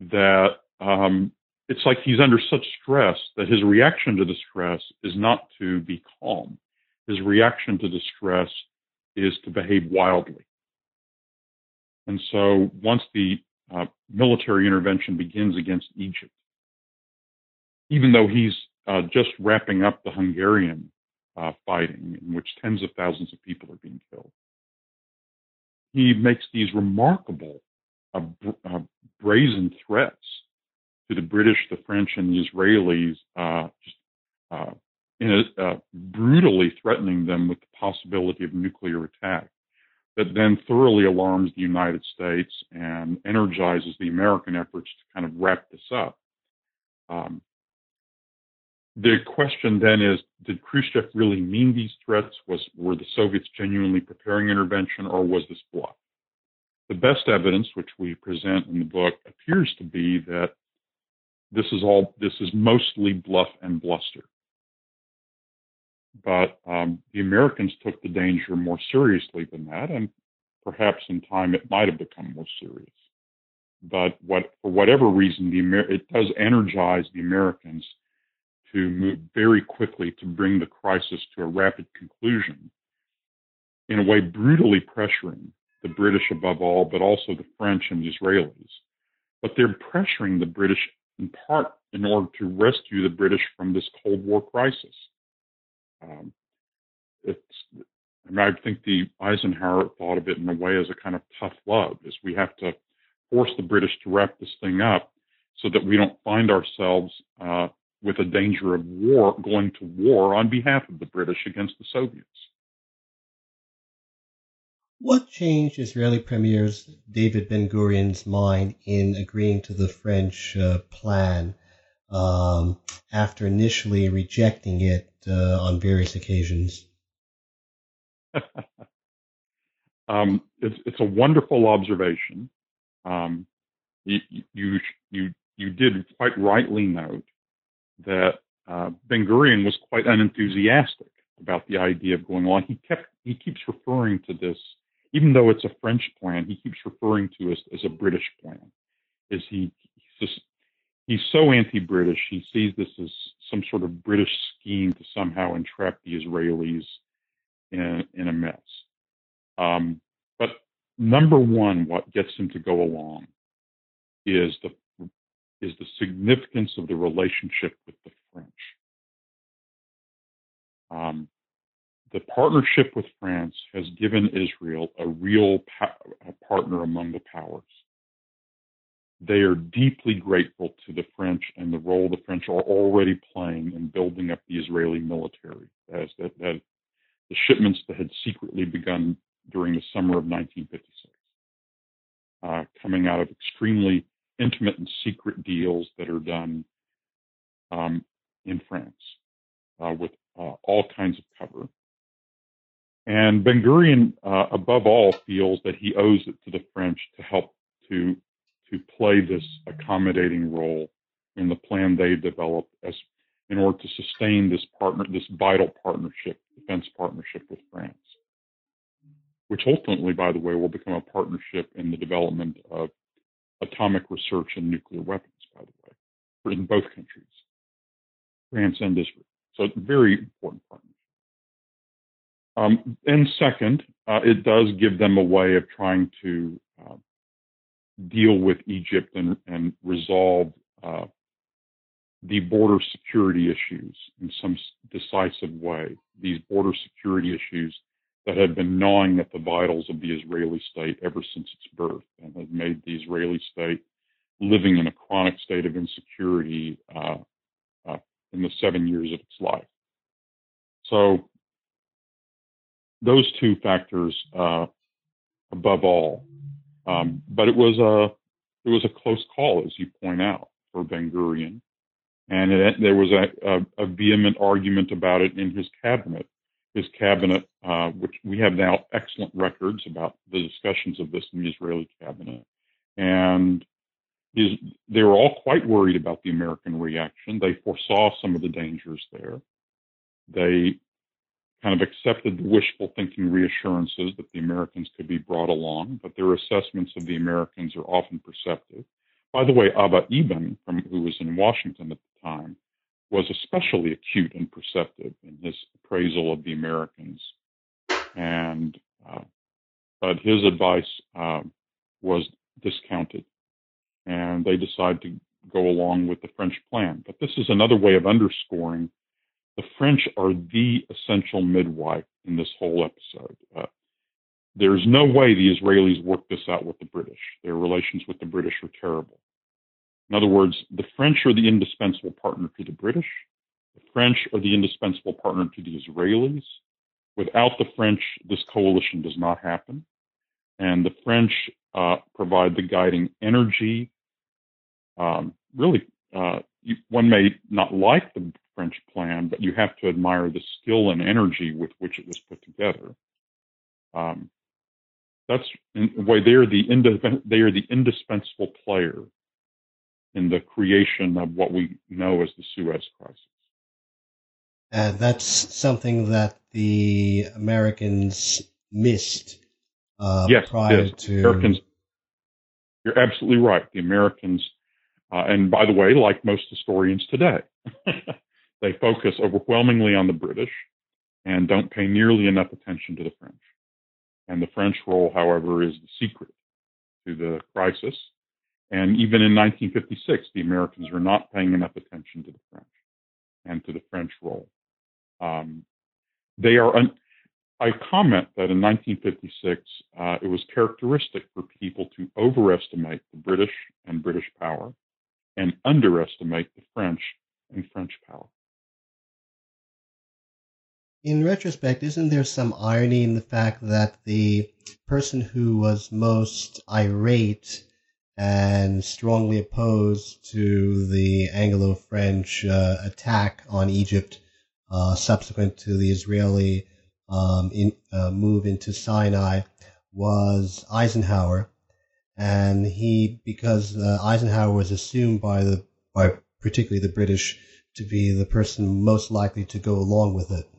that um, it's like he's under such stress that his reaction to the stress is not to be calm. His reaction to distress is to behave wildly. And so once the uh, military intervention begins against Egypt, even though he's uh, just wrapping up the Hungarian uh, fighting, in which tens of thousands of people are being killed. He makes these remarkable, uh, uh brazen threats to the British, the French, and the Israelis, uh, just uh, brutally threatening them with the possibility of nuclear attack. That then thoroughly alarms the United States and energizes the American efforts to kind of wrap this up. Um, the question then is, did Khrushchev really mean these threats? Was were the Soviets genuinely preparing intervention, or was this bluff? The best evidence, which we present in the book, appears to be that this is all this is mostly bluff and bluster. But um, the Americans took the danger more seriously than that, and perhaps in time it might have become more serious. But what, for whatever reason, the Amer- it does energize the Americans to move very quickly to bring the crisis to a rapid conclusion, in a way brutally pressuring the British above all, but also the French and the Israelis. But they're pressuring the British in part in order to rescue the British from this Cold War crisis. Um, it's, I, mean, I think the Eisenhower thought of it in a way as a kind of tough love, is we have to force the British to wrap this thing up so that we don't find ourselves uh, with a danger of war, going to war on behalf of the British against the Soviets. What changed Israeli Premier David Ben Gurion's mind in agreeing to the French uh, plan um, after initially rejecting it uh, on various occasions? um, it's, it's, a wonderful observation. Um, you, you, you, you did quite rightly note that uh, Ben Gurion was quite unenthusiastic about the idea of going along. He kept he keeps referring to this, even though it's a French plan, he keeps referring to it as a British plan. Is he he's just he's so anti-British. He sees this as some sort of British scheme to somehow entrap the Israelis in in a mess. Um, but number one, what gets him to go along is the is the significance of the relationship with the French. Um, the partnership with France has given Israel a real pa- a partner among the powers. They are deeply grateful to the French and the role the French are already playing in building up the Israeli military. As that, that the shipments that had secretly begun during the summer of 1956, uh, coming out of extremely intimate and secret deals that are done um, in France uh, with uh, all kinds of cover. And Ben Gurion, uh, above all, feels that he owes it to the French to help to to play this accommodating role in the plan they developed as in order to sustain this partner, this vital partnership, defense partnership with France, which ultimately, by the way, will become a partnership in the development of atomic research and nuclear weapons, by the way, in both countries, France and Israel. So it's a very important partnership. Um, and second, uh, it does give them a way of trying to uh, deal with Egypt and, and resolve uh, the border security issues in some decisive way. These border security issues that had been gnawing at the vitals of the Israeli state ever since its birth and had made the Israeli state living in a chronic state of insecurity uh, uh, in the seven years of its life. So those two factors uh, above all. Um, but it was a it was a close call, as you point out, for Ben Gurion, and it, there was a, a, a, vehement argument about it in his cabinet his cabinet, uh, which we have now excellent records about the discussions of this in the Israeli cabinet. And they were all quite worried about the American reaction. They foresaw some of the dangers there. They kind of accepted the wishful thinking reassurances that the Americans could be brought along, but their assessments of the Americans are often perceptive. By the way, Abba Eban, from, who was in Washington at the time, was especially acute and perceptive in his appraisal of the Americans. And uh, but his advice uh, was discounted, and they decided to go along with the French plan. But this is another way of underscoring the French are the essential midwife in this whole episode. Uh, there's no way the Israelis worked this out with the British. Their relations with the British are terrible. In other words, the French are the indispensable partner to the British. The French are the indispensable partner to the Israelis. Without the French, this coalition does not happen. And the French uh, provide the guiding energy. Um, really, uh, you, one may not like the French plan, but you have to admire the skill and energy with which it was put together. Um, that's why they are the they are the indispensable player in the creation of what we know as the Suez Crisis. And that's something that the Americans missed uh, yes, prior yes. to. Americans, you're absolutely right. The Americans, uh, and by the way, like most historians today, they focus overwhelmingly on the British and don't pay nearly enough attention to the French. And the French role, however, is the secret to the crisis and even in 1956, the Americans were not paying enough attention to the French and to the French role. Um, they are. Un- I comment that in 1956, uh, it was characteristic for people to overestimate the British and British power and underestimate the French and French power. In retrospect, isn't there some irony in the fact that the person who was most irate and strongly opposed to the Anglo-French uh, attack on Egypt uh, subsequent to the Israeli um, in, uh, move into Sinai was Eisenhower, and he because uh, Eisenhower was assumed by the by particularly the British to be the person most likely to go along with it.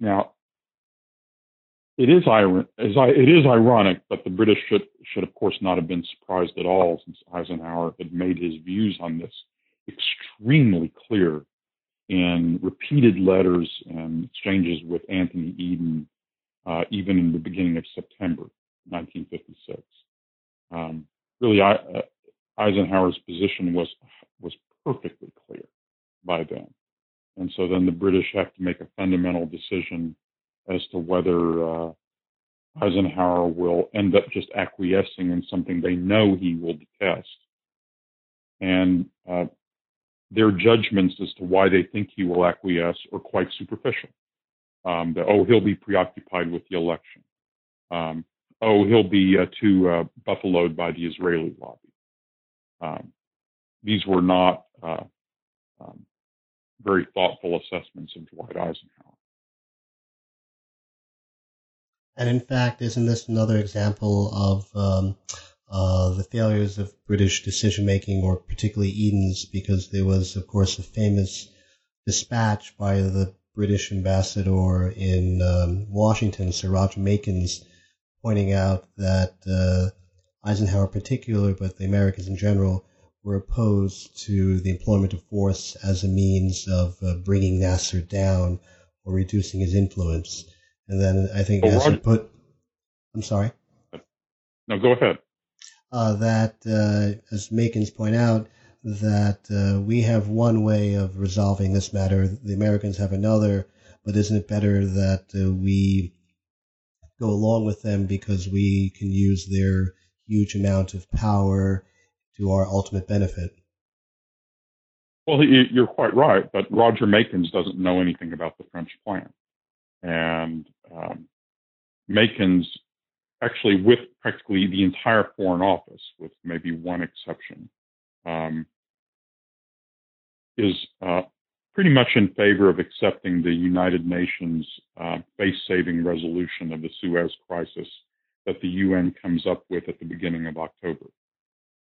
Now, it is, it is ironic, but the British should, should, of course, not have been surprised at all since Eisenhower had made his views on this extremely clear in repeated letters and exchanges with Anthony Eden, uh, even in the beginning of September 1956. Um, really, I, uh, Eisenhower's position was was perfectly clear by then, and so then the British have to make a fundamental decision as to whether uh, Eisenhower will end up just acquiescing in something they know he will detest, and uh, their judgments as to why they think he will acquiesce are quite superficial. Um, that, oh, he'll be preoccupied with the election. Um, oh, he'll be uh, too uh, buffaloed by the Israeli lobby. Um, these were not uh, um, very thoughtful assessments of Dwight Eisenhower. And in fact, isn't this another example of um, uh, the failures of British decision making, or particularly Eden's, because there was, of course, a famous dispatch by the British ambassador in um, Washington, Sir Roger Makins, pointing out that uh, Eisenhower in particular, but the Americans in general, were opposed to the employment of force as a means of uh, bringing Nasser down or reducing his influence. And then I think well, Nasser Roger, put, I'm sorry. No, go ahead. Uh, that, uh, as Makins point out, that uh, we have one way of resolving this matter, the Americans have another, but isn't it better that uh, we go along with them because we can use their huge amount of power to our ultimate benefit. Well, you're quite right, but Roger Makins doesn't know anything about the French plan. And um, Makins, actually, with practically the entire Foreign Office, with maybe one exception, um, is uh, pretty much in favor of accepting the United Nations uh, face-saving resolution of the Suez crisis that the UN comes up with at the beginning of October.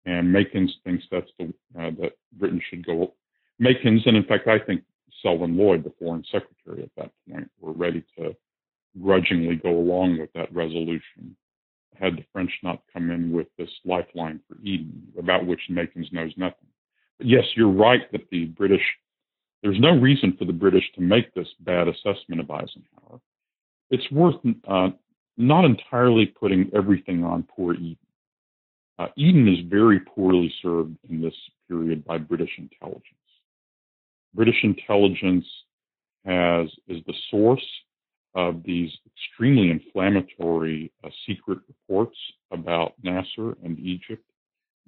And Makins thinks that's the uh, that Britain should go. Makins, and in fact, I think Selwyn Lloyd, the Foreign Secretary at that point, were ready to grudgingly go along with that resolution had the French not come in with this lifeline for Eden, about which Makins knows nothing. But yes, you're right that the British there's no reason for the British to make this bad assessment of Eisenhower. It's worth uh, not entirely putting everything on poor Eden. Uh, Eden is very poorly served in this period by British intelligence. British intelligence has is the source of these extremely inflammatory uh, secret reports about Nasser and Egypt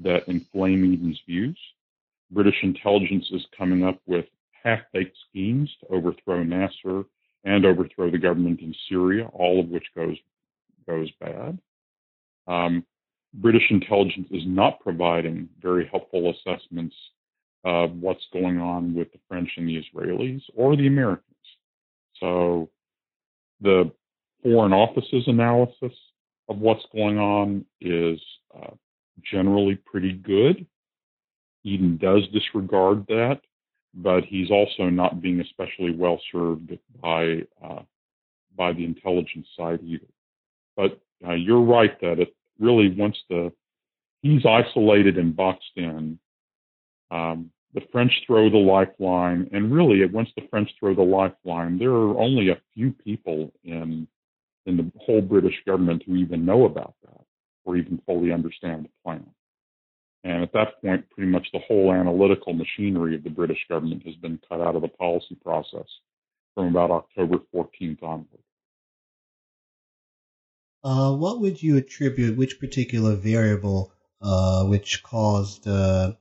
that inflame Eden's views. British intelligence is coming up with half-baked schemes to overthrow Nasser and overthrow the government in Syria, all of which goes goes bad. Um, British intelligence is not providing very helpful assessments of what's going on with the French and the Israelis or the Americans. So the Foreign Office's analysis of what's going on is uh, generally pretty good. Eden does disregard that but he's also not being especially well served by uh, by the intelligence side either. But uh, you're right that it really once the he's isolated and boxed in, um, the French throw the lifeline, and really once the French throw the lifeline, there are only a few people in in the whole British government who even know about that or even fully understand the plan. And at that point, pretty much the whole analytical machinery of the British government has been cut out of the policy process from about October 14th onward. Uh, what would you attribute, which particular variable uh, which caused uh,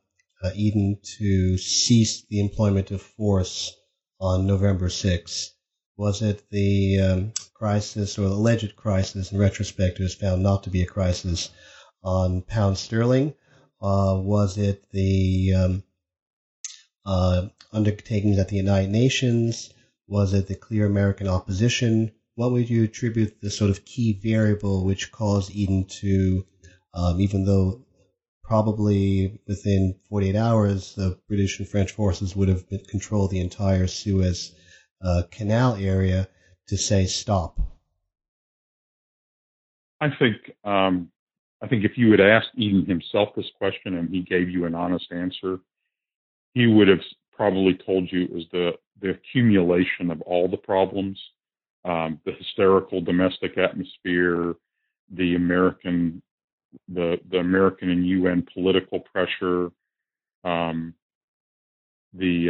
uh Eden to cease the employment of force on November 6th? Was it the um, crisis or alleged crisis, in retrospect, it was found not to be a crisis on pound sterling? Uh, was it the um, uh, undertakings at the United Nations? Was it the clear American opposition? What would you attribute the sort of key variable which caused Eden to, um, even though probably within 48 hours the British and French forces would have controlled the entire Suez uh, Canal area, to say stop? I think um, I think if you had asked Eden himself this question and he gave you an honest answer, he would have probably told you it was the the accumulation of all the problems, um, the hysterical domestic atmosphere, the American the the American and UN political pressure, um, the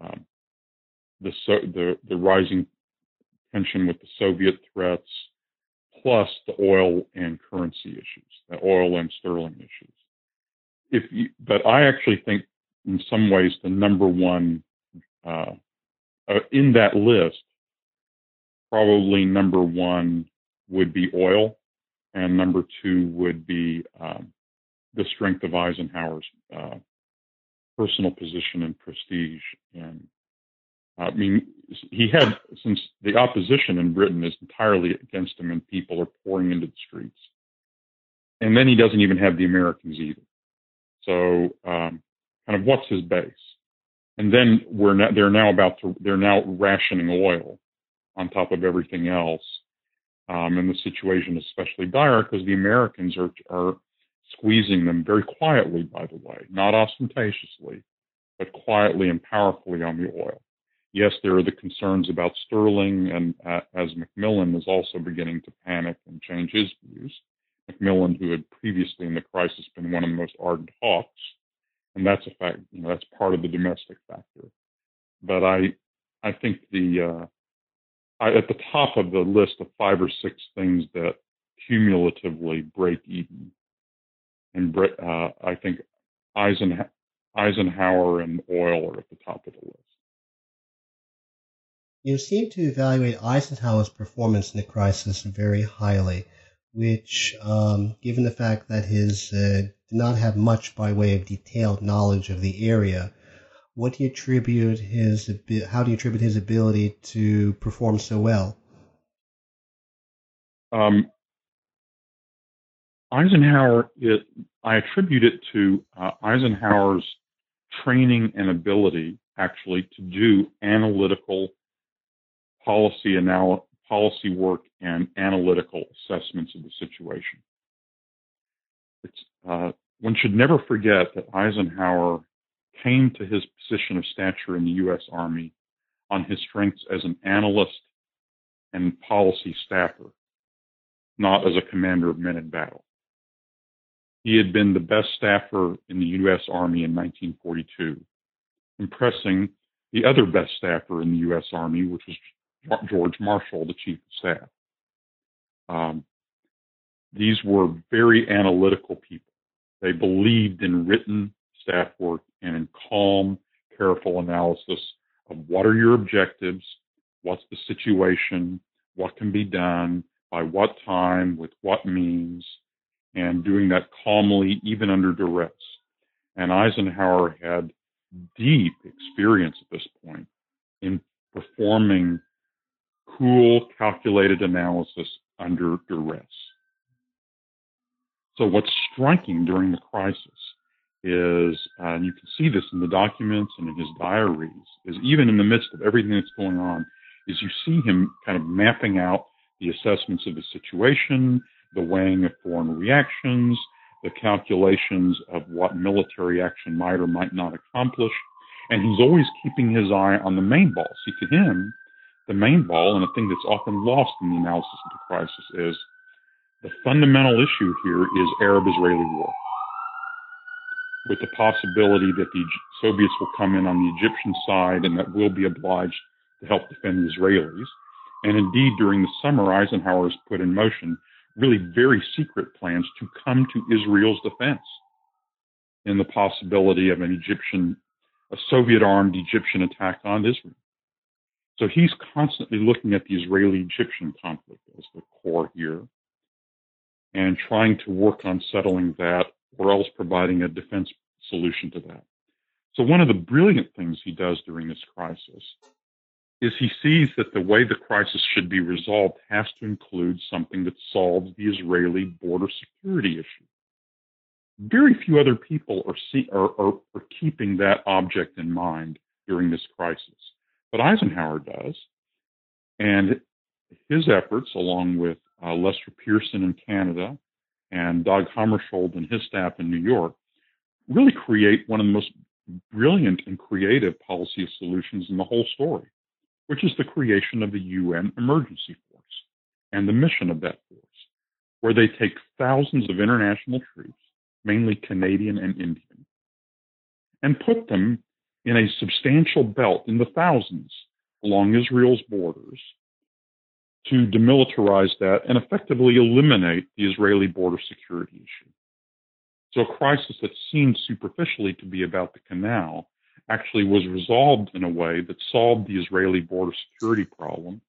uh, um, the, so, the the rising tension with the Soviet threats, plus the oil and currency issues, the oil and sterling issues. If you, but I actually think in some ways the number one uh, uh, in that list, probably number one would be oil, and number two would be um, the strength of Eisenhower's uh, personal position and prestige. And I mean, he had since the opposition in Britain is entirely against him, and people are pouring into the streets. And then he doesn't even have the Americans either. So, um, kind of, what's his base? And then we're now, they're now about to they're now rationing oil on top of everything else. Um, and the situation is especially dire because the Americans are are squeezing them very quietly, by the way, not ostentatiously, but quietly and powerfully on the oil. Yes, there are the concerns about sterling, and uh, as Macmillan is also beginning to panic and change his views, Macmillan, who had previously in the crisis been one of the most ardent hawks, and that's a fact. You know, that's part of the domestic factor. But I, I think the uh, at the top of the list of five or six things that cumulatively break Eden, and uh, I think Eisenhower, Eisenhower and oil are at the top of the list. You seem to evaluate Eisenhower's performance in the crisis very highly, which, um, given the fact that his uh, did not have much by way of detailed knowledge of the area. What do you attribute his how do you attribute his ability to perform so well? Um, Eisenhower, I attribute it to uh, Eisenhower's training and ability actually to do analytical policy anal- policy work and analytical assessments of the situation. It's, uh, one should never forget that Eisenhower came to his position of stature in the U.S. Army on his strengths as an analyst and policy staffer, not as a commander of men in battle. He had been the best staffer in the U.S. Army in 1942, impressing the other best staffer in the U.S. Army, which was George Marshall, the chief of staff. Um, these were very analytical people. They believed in written staff work and in calm, careful analysis of what are your objectives, what's the situation, what can be done, by what time, with what means, and doing that calmly, even under duress. And Eisenhower had deep experience at this point in performing cool, calculated analysis under duress. So what's striking during the crisis is, and you can see this in the documents and in his diaries, is even in the midst of everything that's going on, is you see him kind of mapping out the assessments of the situation, the weighing of foreign reactions, the calculations of what military action might or might not accomplish. And he's always keeping his eye on the main ball. See, to him, the main ball, and a thing that's often lost in the analysis of the crisis, is the fundamental issue here is Arab Israeli war, with the possibility that the Soviets will come in on the Egyptian side and that we'll be obliged to help defend the Israelis. And indeed, during the summer, Eisenhower has put in motion really very secret plans to come to Israel's defense in the possibility of an Egyptian, a Soviet armed Egyptian attack on Israel. So he's constantly looking at the Israeli Egyptian conflict as the core here and trying to work on settling that or else providing a defense solution to that. So one of the brilliant things he does during this crisis is he sees that the way the crisis should be resolved has to include something that solves the Israeli border security issue. Very few other people are, see, are, are, are keeping that object in mind during this crisis, but Eisenhower does. And his efforts, along with uh, Lester Pearson in Canada and Dag Hammarskjöld and his staff in New York, really create one of the most brilliant and creative policy solutions in the whole story, which is the creation of the UN Emergency Force and the mission of that force, where they take thousands of international troops, mainly Canadian and Indian, and put them in a substantial belt in the thousands along Israel's borders to demilitarize that and effectively eliminate the Israeli border security issue. So a crisis that seemed superficially to be about the canal actually was resolved in a way that solved the Israeli border security problem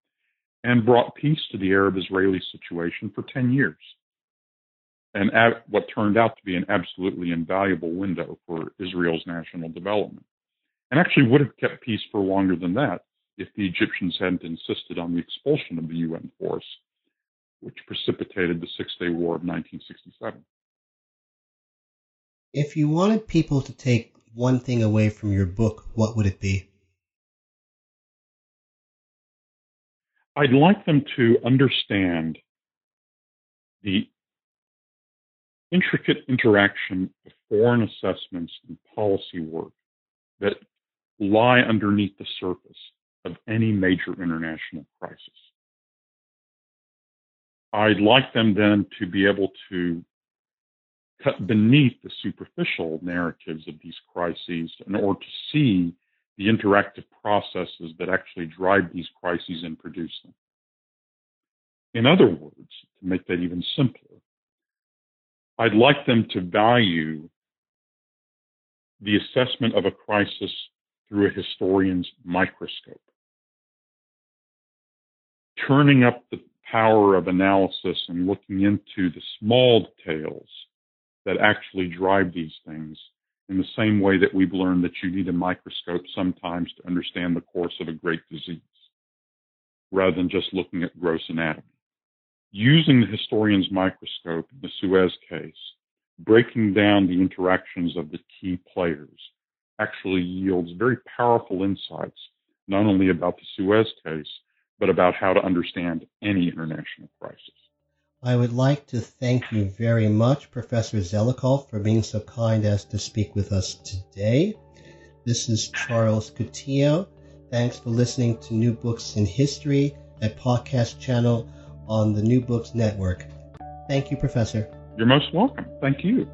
and brought peace to the Arab Israeli situation for 10 years. And what turned out to be an absolutely invaluable window for Israel's national development. And actually would have kept peace for longer than that if the Egyptians hadn't insisted on the expulsion of the UN force, which precipitated the Six Day War of 1967. If you wanted people to take one thing away from your book, what would it be? I'd like them to understand the intricate interaction of foreign assessments and policy work that lie underneath the surface of any major international crisis. I'd like them then to be able to cut beneath the superficial narratives of these crises in order to see the interactive processes that actually drive these crises and produce them. In other words, to make that even simpler, I'd like them to value the assessment of a crisis through a historian's microscope turning up the power of analysis and looking into the small details that actually drive these things in the same way that we've learned that you need a microscope sometimes to understand the course of a great disease, rather than just looking at gross anatomy. Using the historian's microscope in the Suez case, breaking down the interactions of the key players actually yields very powerful insights, not only about the Suez case, but about how to understand any international crisis. I would like to thank you very much, Professor Zelikow, for being so kind as to speak with us today. This is Charles Coutinho. Thanks for listening to New Books in History, a podcast channel on the New Books Network. Thank you, Professor. You're most welcome. Thank you.